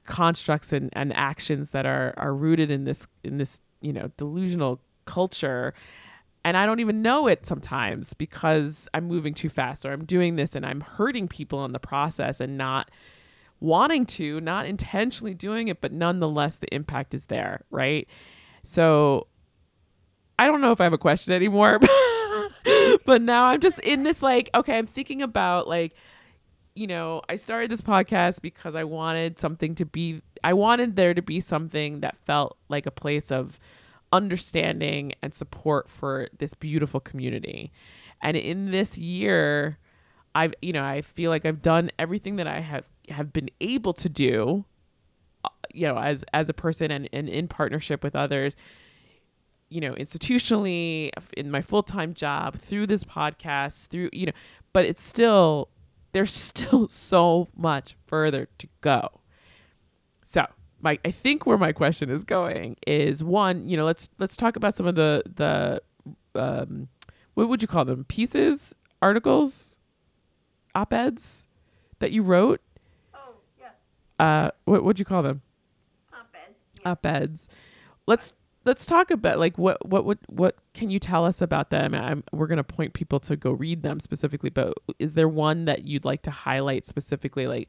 constructs and, and actions that are are rooted in this in this you know delusional culture and I don't even know it sometimes because I'm moving too fast or I'm doing this and I'm hurting people in the process and not wanting to, not intentionally doing it, but nonetheless the impact is there, right? So I don't know if I have a question anymore, (laughs) but now I'm just in this like, okay, I'm thinking about like you know, I started this podcast because I wanted something to be, I wanted there to be something that felt like a place of understanding and support for this beautiful community. And in this year, I've, you know, I feel like I've done everything that I have, have been able to do, uh, you know, as, as a person and, and in partnership with others, you know, institutionally, in my full time job, through this podcast, through, you know, but it's still, there's (laughs) still so much further to go. So, my I think where my question is going is one, you know, let's let's talk about some of the the um, what would you call them? Pieces, articles, op-eds that you wrote. Oh yeah. Uh, what would you call them? Op-eds. Yeah. Op-eds. Let's let's talk about like what what what what can you tell us about them? I'm, we're going to point people to go read them specifically but is there one that you'd like to highlight specifically like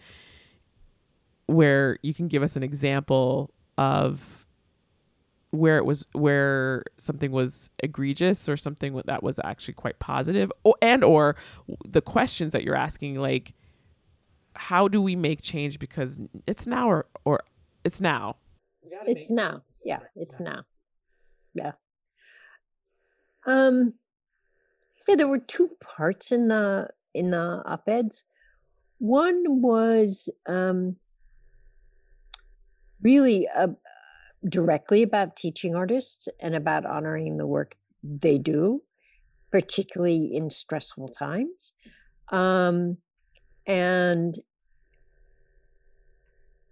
where you can give us an example of where it was where something was egregious or something that was actually quite positive? Or, and or the questions that you're asking like how do we make change because it's now or or it's now? It's now. yeah it's now yeah. Um, yeah, there were two parts in the in the op-eds. One was um, really uh, directly about teaching artists and about honoring the work they do, particularly in stressful times. Um, and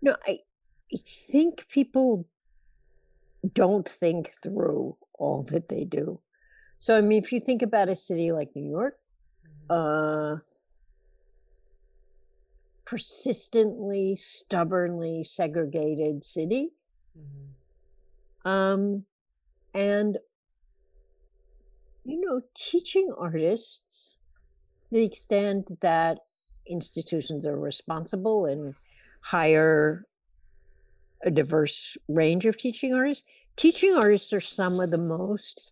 you I, I think people don't think through all that they do. So, I mean, if you think about a city like New York, mm-hmm. uh, persistently, stubbornly segregated city, mm-hmm. um, and you know, teaching artists the extent that institutions are responsible and hire a diverse range of teaching artists. Teaching artists are some of the most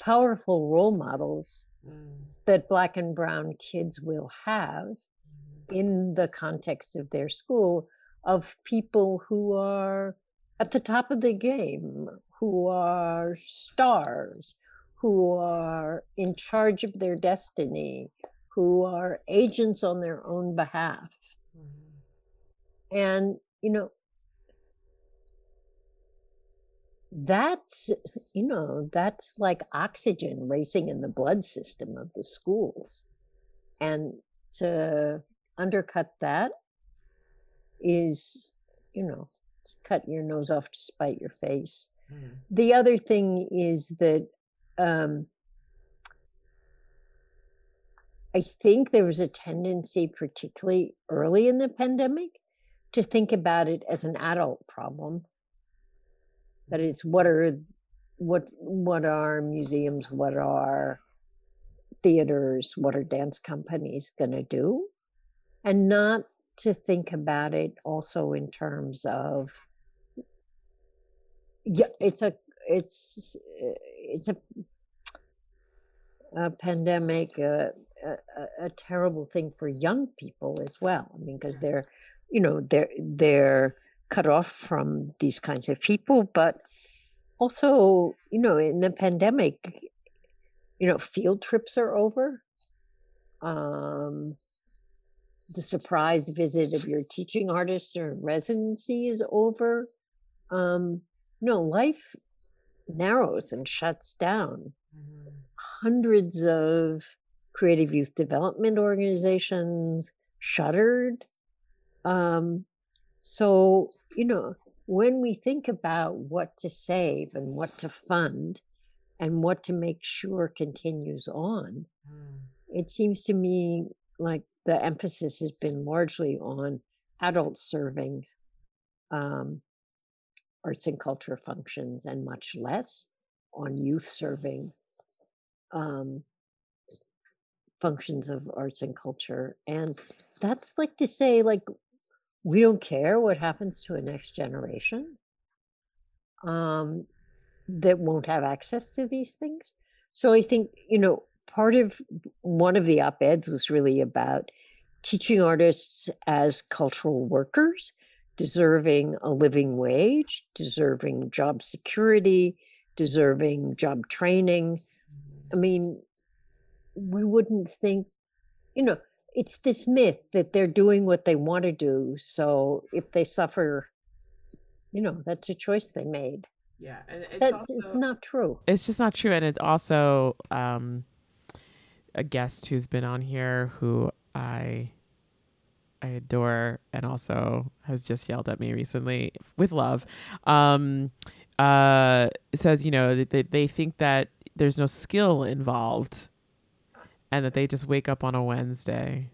powerful role models mm. that black and brown kids will have mm-hmm. in the context of their school of people who are at the top of the game, who are stars, who are in charge of their destiny, who are agents on their own behalf. Mm-hmm. And, you know, that's, you know, that's like oxygen racing in the blood system of the schools. And to undercut that is, you know, cut your nose off to spite your face. Mm. The other thing is that um, I think there was a tendency, particularly early in the pandemic, to think about it as an adult problem. That is, what are what what are museums, what are theaters, what are dance companies going to do, and not to think about it also in terms of yeah, it's a it's uh, it's a a pandemic, a, a, a terrible thing for young people as well. I mean, because they're, you know, they're they're cut off from these kinds of people, but also, you know, in the pandemic, you know, field trips are over. Um, the surprise visit of your teaching artist or residency is over. Um, no, life narrows and shuts down hundreds of creative youth development organizations shuttered. Um, so, you know, when we think about what to save and what to fund and what to make sure continues on, it seems to me like the emphasis has been largely on adult serving um, arts and culture functions and much less on youth serving um, functions of arts and culture. And that's like to say, like, we don't care what happens to a next generation um, that won't have access to these things. So I think, you know, part of one of the op eds was really about teaching artists as cultural workers, deserving a living wage, deserving job security, deserving job training. I mean, we wouldn't think, you know, it's this myth that they're doing what they want to do. So if they suffer, you know, that's a choice they made. Yeah, and it's That's also, it's not true. it's just not true and it's also um a guest who's been on here who i i adore and also has just yelled at me recently with love um uh says you know that they, they think that there's no skill involved and that they just wake up on a wednesday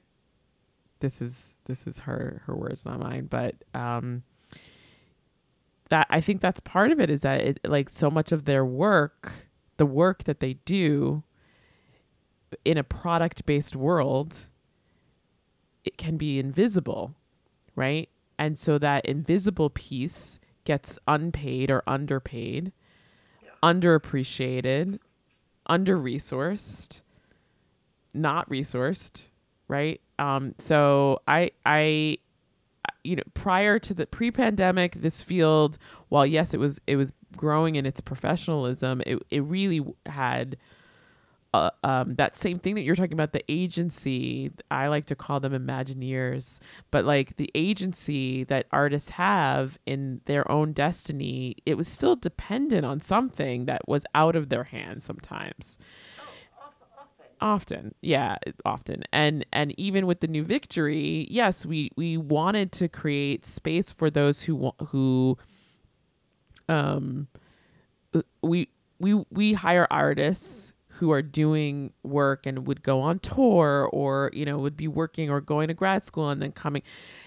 this is this is her her words not mine but um that I think that's part of it is that it like so much of their work, the work that they do in a product based world, it can be invisible, right? And so that invisible piece gets unpaid or underpaid, underappreciated, under resourced, not resourced, right? Um, so I I you know prior to the pre-pandemic this field while yes it was it was growing in its professionalism it, it really had uh, um, that same thing that you're talking about the agency i like to call them imagineers but like the agency that artists have in their own destiny it was still dependent on something that was out of their hands sometimes often. Yeah often. And and even with the new victory yes we we wanted to create space for those who who um uh, we we we hire artists who are doing work and would go on tour or you know would be working or going to grad school and then coming.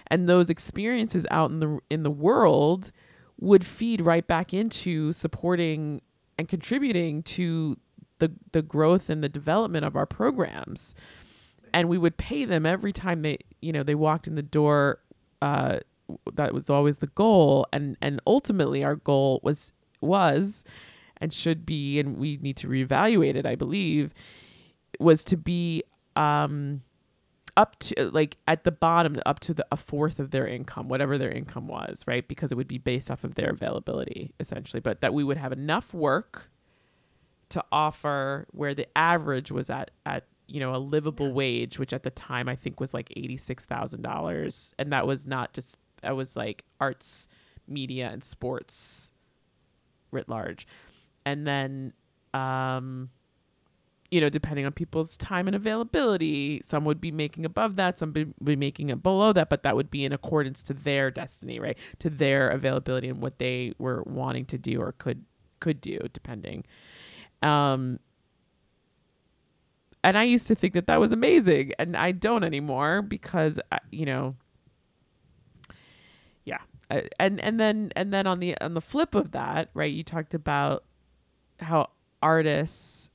And those experiences out in the in the world would feed right back into supporting and contributing to the the growth and the development of our programs. And we would pay them every time they you know they walked in the door uh that was always the goal. And and ultimately our goal was was and should be and we need to reevaluate it i believe was to be um up to like at the bottom up to the, a fourth of their income whatever their income was right? Because it would be based off of their availability essentially. But that we would have enough work to offer where the average was at at you know a livable wage which at the time i think was like $86000 and that was not just that was like arts media and sports writ large. And then um you know depending on people's time and availability some would be making above that some would be making it below that but that would be in accordance to their destiny right? To their availability and what they were wanting to do or could could do depending um and I used to think that that was amazing, and I don't anymore because I, you know, yeah, and and then and then on the on the flip of that, right? You talked about how artists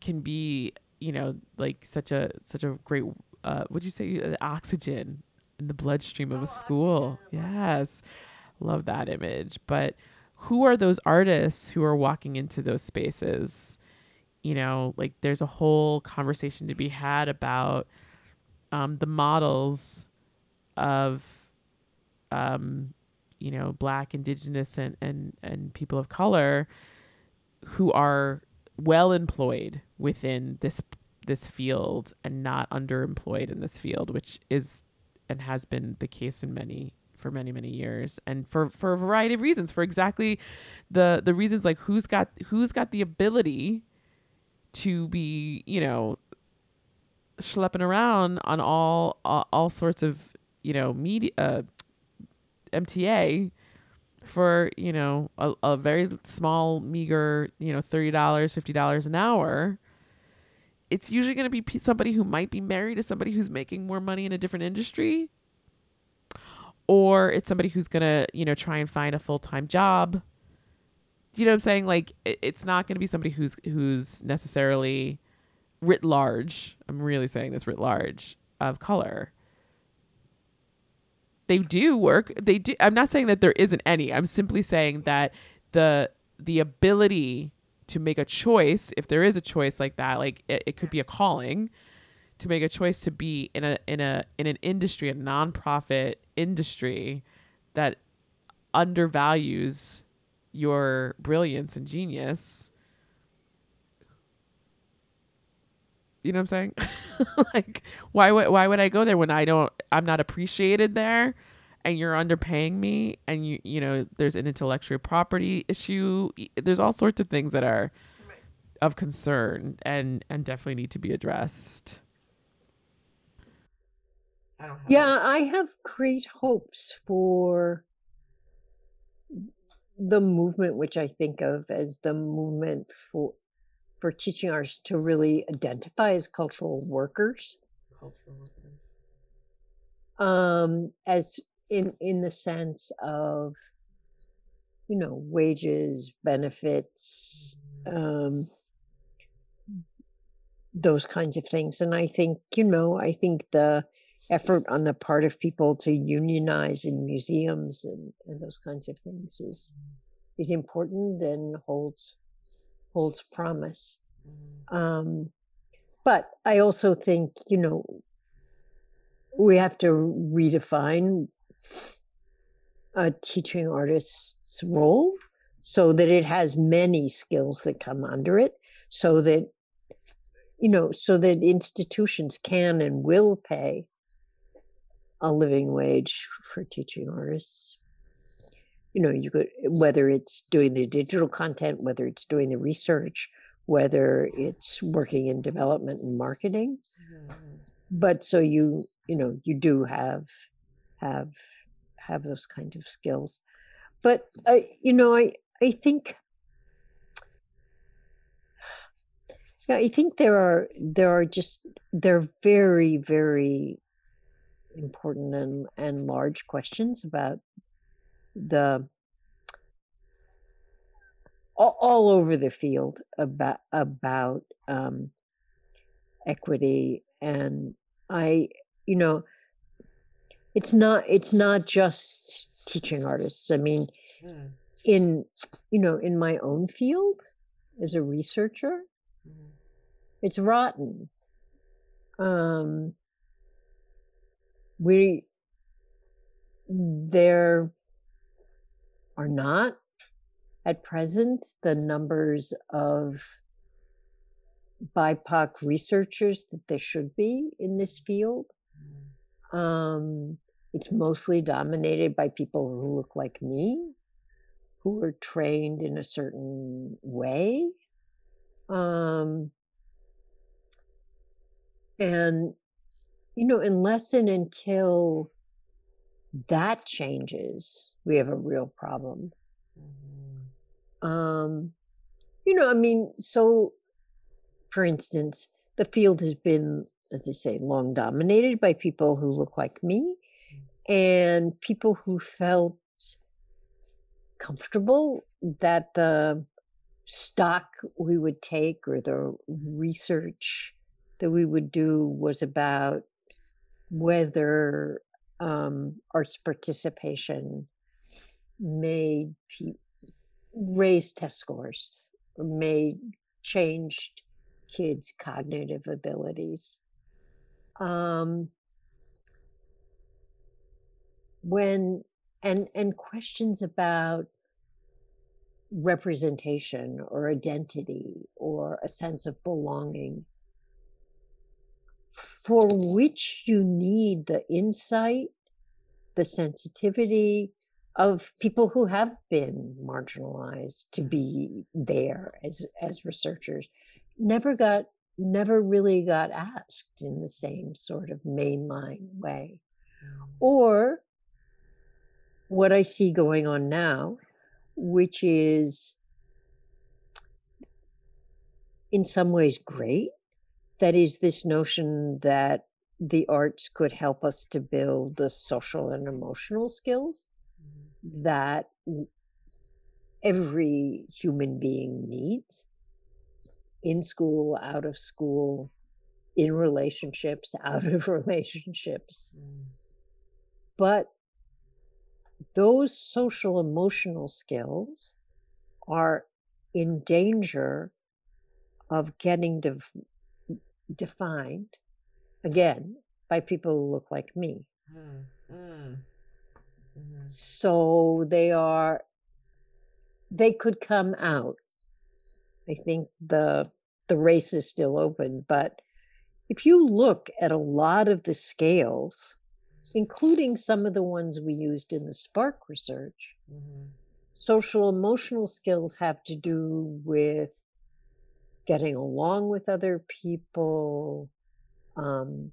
can be, you know, like such a such a great. Uh, would you say uh, oxygen in the bloodstream of a school? Yes, love that image. But who are those artists who are walking into those spaces? you know, like there's a whole conversation to be had about um, the models of, um, you know, Black, Indigenous, and and and people of color who are well employed within this this field and not underemployed in this field, which is and has been the case in many for many many years and for for a variety of reasons for exactly the the reasons like who's got who's got the ability to be, you know, schlepping around on all all, all sorts of, you know, media uh, MTA for, you know, a, a very small meager, you know, $30, $50 an hour. It's usually going to be somebody who might be married to somebody who's making more money in a different industry or it's somebody who's going to, you know, try and find a full-time job you know what I'm saying? Like it, it's not going to be somebody who's who's necessarily writ large. I'm really saying this writ large of color. They do work. They do. I'm not saying that there isn't any. I'm simply saying that the the ability to make a choice, if there is a choice like that, like it, it could be a calling to make a choice to be in a in a in an industry, a nonprofit industry that undervalues your brilliance and genius. You know what i'm saying? (laughs) Like why would why would i go there when i don't i'm not appreciated there and you're underpaying me and you you know there's an intellectual property issue. There's all sorts of things that are of concern and and definitely need to be addressed I yeah i have great hopes for the movement which I think of as the movement for for teaching artists to really identify as cultural workers. Cultural workers. Um, as in in the sense of you know wages, benefits, um, those kinds of things. And I think you know I think the effort on the part of people to unionize in museums and, and those kinds of things is is important and holds holds promise. Mm-hmm. Um, but I also think you know we have to redefine a teaching artist's role so that it has many skills that come under it so that you know so that institutions can and will pay a living wage for teaching artists. You know, you could whether it's doing the digital content, whether it's doing the research, whether it's working in development and marketing. Mm-hmm. But so you, you know, you do have have have those kind of skills. But I, you know, I I think yeah, I think there are there are just they're very very important and, and large questions about the all, all over the field about about um, equity and i you know it's not it's not just teaching artists i mean Mm. in you know in my own field as a researcher Mhm. it's rotten um we there are not at present the numbers of bipoc researchers that there should be in this field. Um it's mostly dominated by people who look like me who are trained in a certain way. Um and you know unless and until that changes we have a real problem Mhm. um you know i mean so for instance the field has been as i say long dominated by people who look like me and people who felt comfortable that the stock we would take or the research that we would do was about whether um, arts participation made raised test scores or made changed kids cognitive abilities. Um, when and and questions about representation or identity or a sense of belonging for which you need the insight the sensitivity of people who have been marginalized to be there as as researchers never got never really got asked in the same sort of mainline way or what I see going on now, which is in some ways great. That is this notion that the arts could help us to build the social and emotional skills mm-hmm. that every human being needs in school, out of school, in relationships, (laughs) out of relationships. Mm. But those social emotional skills are in danger of getting def- defined again by people who look like me. Mm. Mm. Mhm. So they are, they could come out. I think the the race is still open, but if you look at a lot of the scales, including some of the ones we used in the Spark research, Mhm. social emotional skills have to do with getting along with other people, um,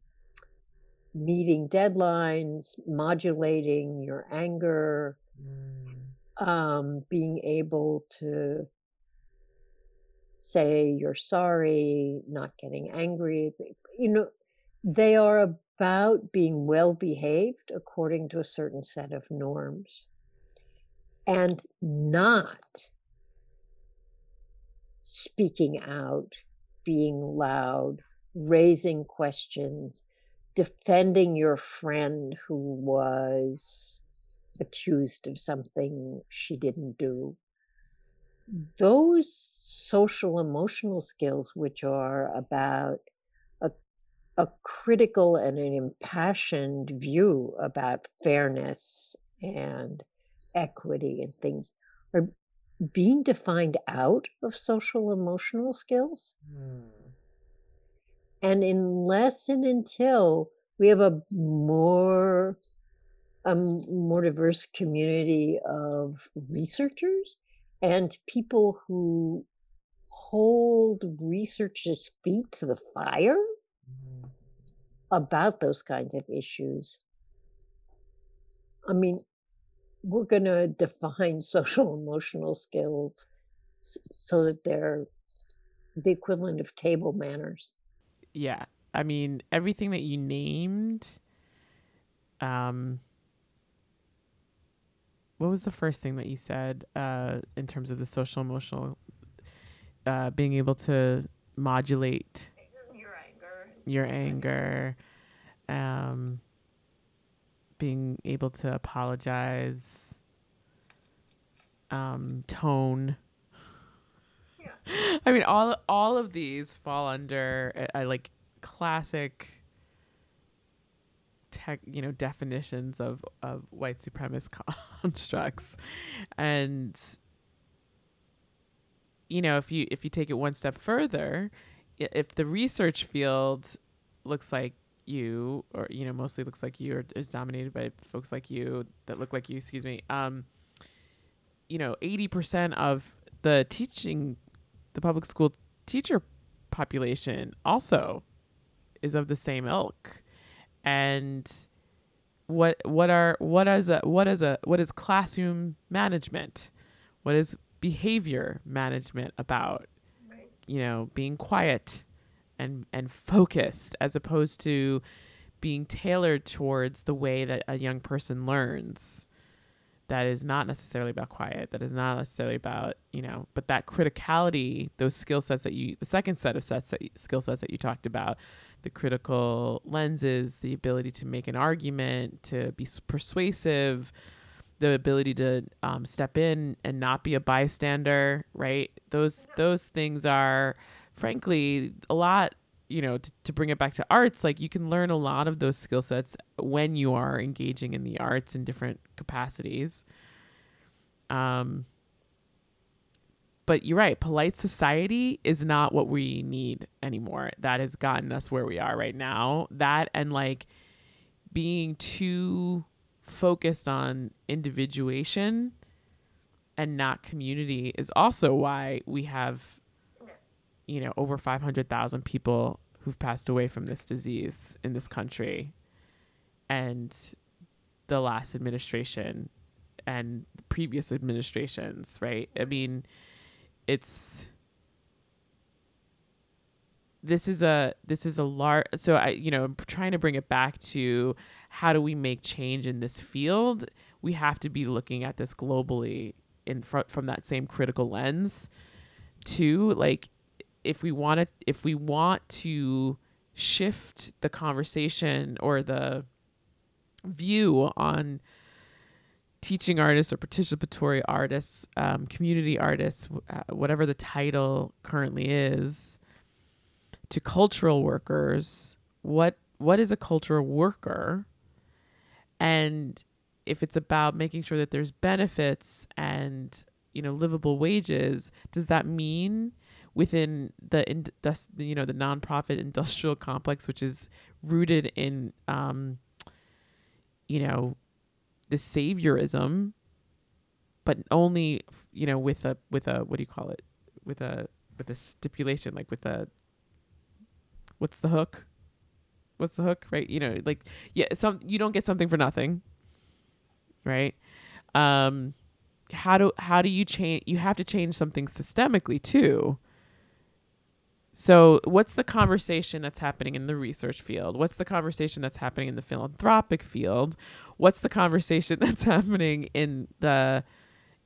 meeting deadlines, modulating your anger, Mm. um, being able to say you're sorry, not getting angry. You know, they are about being well behaved according to a certain set of norms and not speaking out, being loud, raising questions, defending your friend who was accused of something she didn't do. Those social emotional skills, which are about a, a critical and an impassioned view about fairness and equity and things, are being defined out of social emotional skills. Mm. And unless and until we have a more a more diverse community of researchers and people who hold researchers' feet to the fire Mhm. about those kinds of issues. I mean, we're going to define (laughs) social emotional skills so that they're the equivalent of table manners. yeah i mean everything that you named um what was the first thing that you said uh in terms of the social emotional uh being able to modulate Your anger your anger, um, being able to apologize, um, tone. (laughs) I mean, all all of these fall under uh, like classic tech, you know, definitions of of white supremacist (laughs) constructs, and you know, if you if you take it one step further, if the research field looks like you, or you know, mostly looks like you, or is dominated by folks like you that look like you, excuse me, um, you know, eighty percent of the teaching, the public school teacher population also is of the same ilk, and what what are what is a what is a what is classroom management? What is behavior management about right. you know being quiet and and focused as opposed to being tailored towards the way that a young person learns that is not necessarily about quiet that is not necessarily about you know but that criticality those skill sets that you the second set of sets that skill sets that you talked about the critical lenses the ability to make an argument to be persuasive the ability to um, step in and not be a bystander, right? Those those things are, frankly, a lot. You know, to, to bring it back to arts, like you can learn a lot of those skill sets when you are engaging in the arts in different capacities. Um, but you're right. Polite society is not what we need anymore. That has gotten us where we are right now. That and like being too focused on individuation and not community is also why we have you know over 500,000 people who've passed away from this disease in this country. And the last administration and previous administrations right? I mean it's this is a this is a large so i you know trying to bring it back to how do we make change in this field? We have to be looking at this globally in front from that same critical lens too like if we want to if we want to shift the conversation or the view on teaching artists or participatory artists um, community artists uh, whatever the title currently is to cultural workers what what is a cultural worker? And if it's about making sure that there's benefits and you know livable wages does that mean within the, in, you know the nonprofit industrial complex which is rooted in um you know the saviorism but only you know with a with a what do you call it with a with a stipulation like with a what's the hook? What's the hook? Right? You know, like yeah, some you don't get something for nothing. Right? Um how do how do you change you have to change something systemically too. So, what's the conversation that's happening in the research field? What's the conversation that's happening in the philanthropic field? What's the conversation (laughs) that's happening in the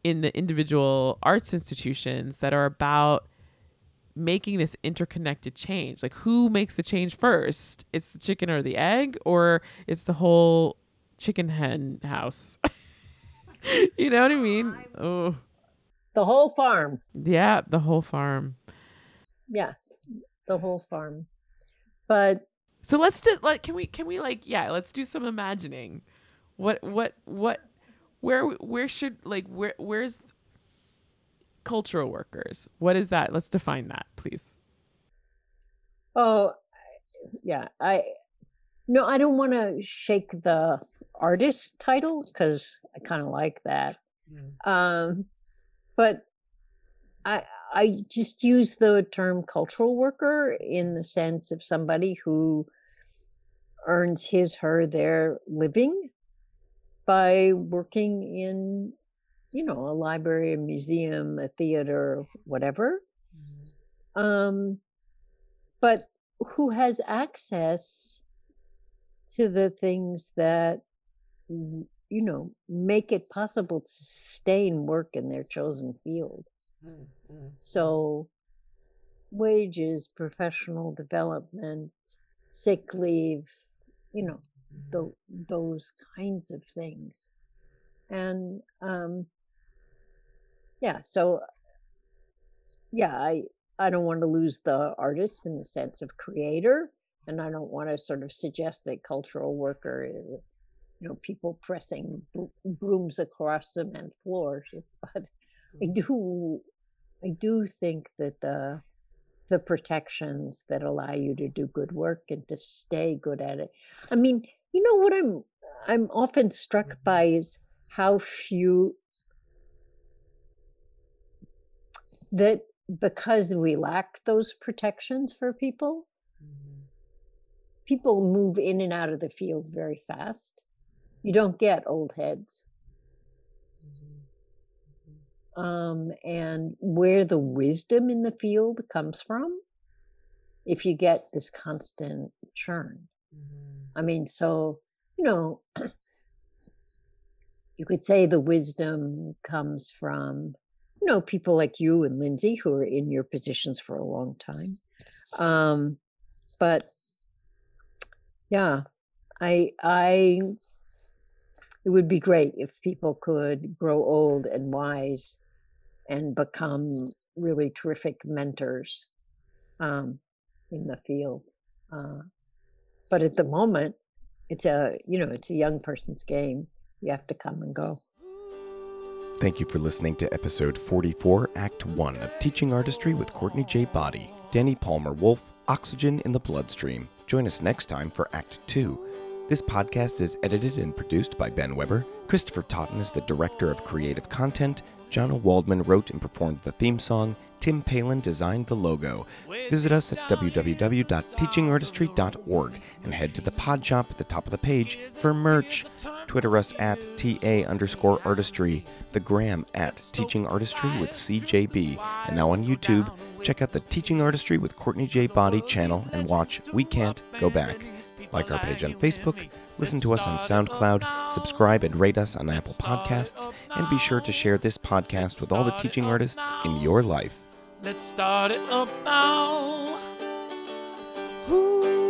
in the individual arts institutions that are about making this interconnected change. Like who makes the change first? It's the chicken or the egg or it's the whole chicken hen house. (laughs) you know what I mean? Oh. The whole farm. Yeah, the whole farm. Yeah. The whole farm. But so let's do like can we can we like yeah, let's do some imagining. What what what where where should like where where's cultural workers. What is that? Let's define that, please. Oh, yeah. I no, I don't want to shake the artist title because I kind of like that. Mm. Um, but I I just use the term cultural worker in the sense of somebody who earns his her their living by working in you know, a library, a museum, a theater, whatever. Mm-hmm. Um, but who has access to the things that, you know, make it possible to stay and work in their chosen field. Mm-hmm. So, wages, professional development, sick leave, you know, the, those kinds of things. And um, yeah, so yeah, I I don't want to lose the artist in the sense of creator, and I don't want to sort of suggest that cultural worker is, you know, people pressing brooms across cement floors. (laughs) But I mm-hmm. do, I do think that the the protections that allow you to do good work and to stay good at it. I mean, you know what I'm I'm often struck mm-hmm. by is how few that because we lack those protections for people, mm-hmm. people move in and out of the field very fast. You don't get old heads. Um, and where the wisdom in the field comes from, if you get this constant churn. Mm-hmm. I mean, so, you know, (clears throat) you could say the wisdom comes from you know people like you and lindsay who are in your positions for a long time um but yeah i i it would be great if people could grow old and wise and become really terrific mentors um, in the field. Uh, but at the moment, it's a you know it's a young person's game. You have to come and go. Thank you for listening to episode 44, Act 1 of Teaching Artistry with Courtney J. Boddie, Dennie Palmer Wolf, Oxygen in the Bloodstream. Join us next time for Act 2. This podcast is edited and produced by Ben Weber. Christopher Totten is the Director of Creative Content. John Waldman wrote and performed the theme song. Tim Palin designed the logo. Visit us at www.teachingartistry.org and head to the pod shop at the top of the page for merch. Twitter us at TA underscore artistry, the gram at Teaching Artistry with CJB, and now on YouTube, check out the Teaching Artistry with Courtney J. Boddie channel and watch We Can't Go Back. Like our page on Facebook, listen to us on SoundCloud, subscribe and rate us on Apple Podcasts, and be sure to share this podcast with all the teaching artists in your life. Let's start it up now. Ooh.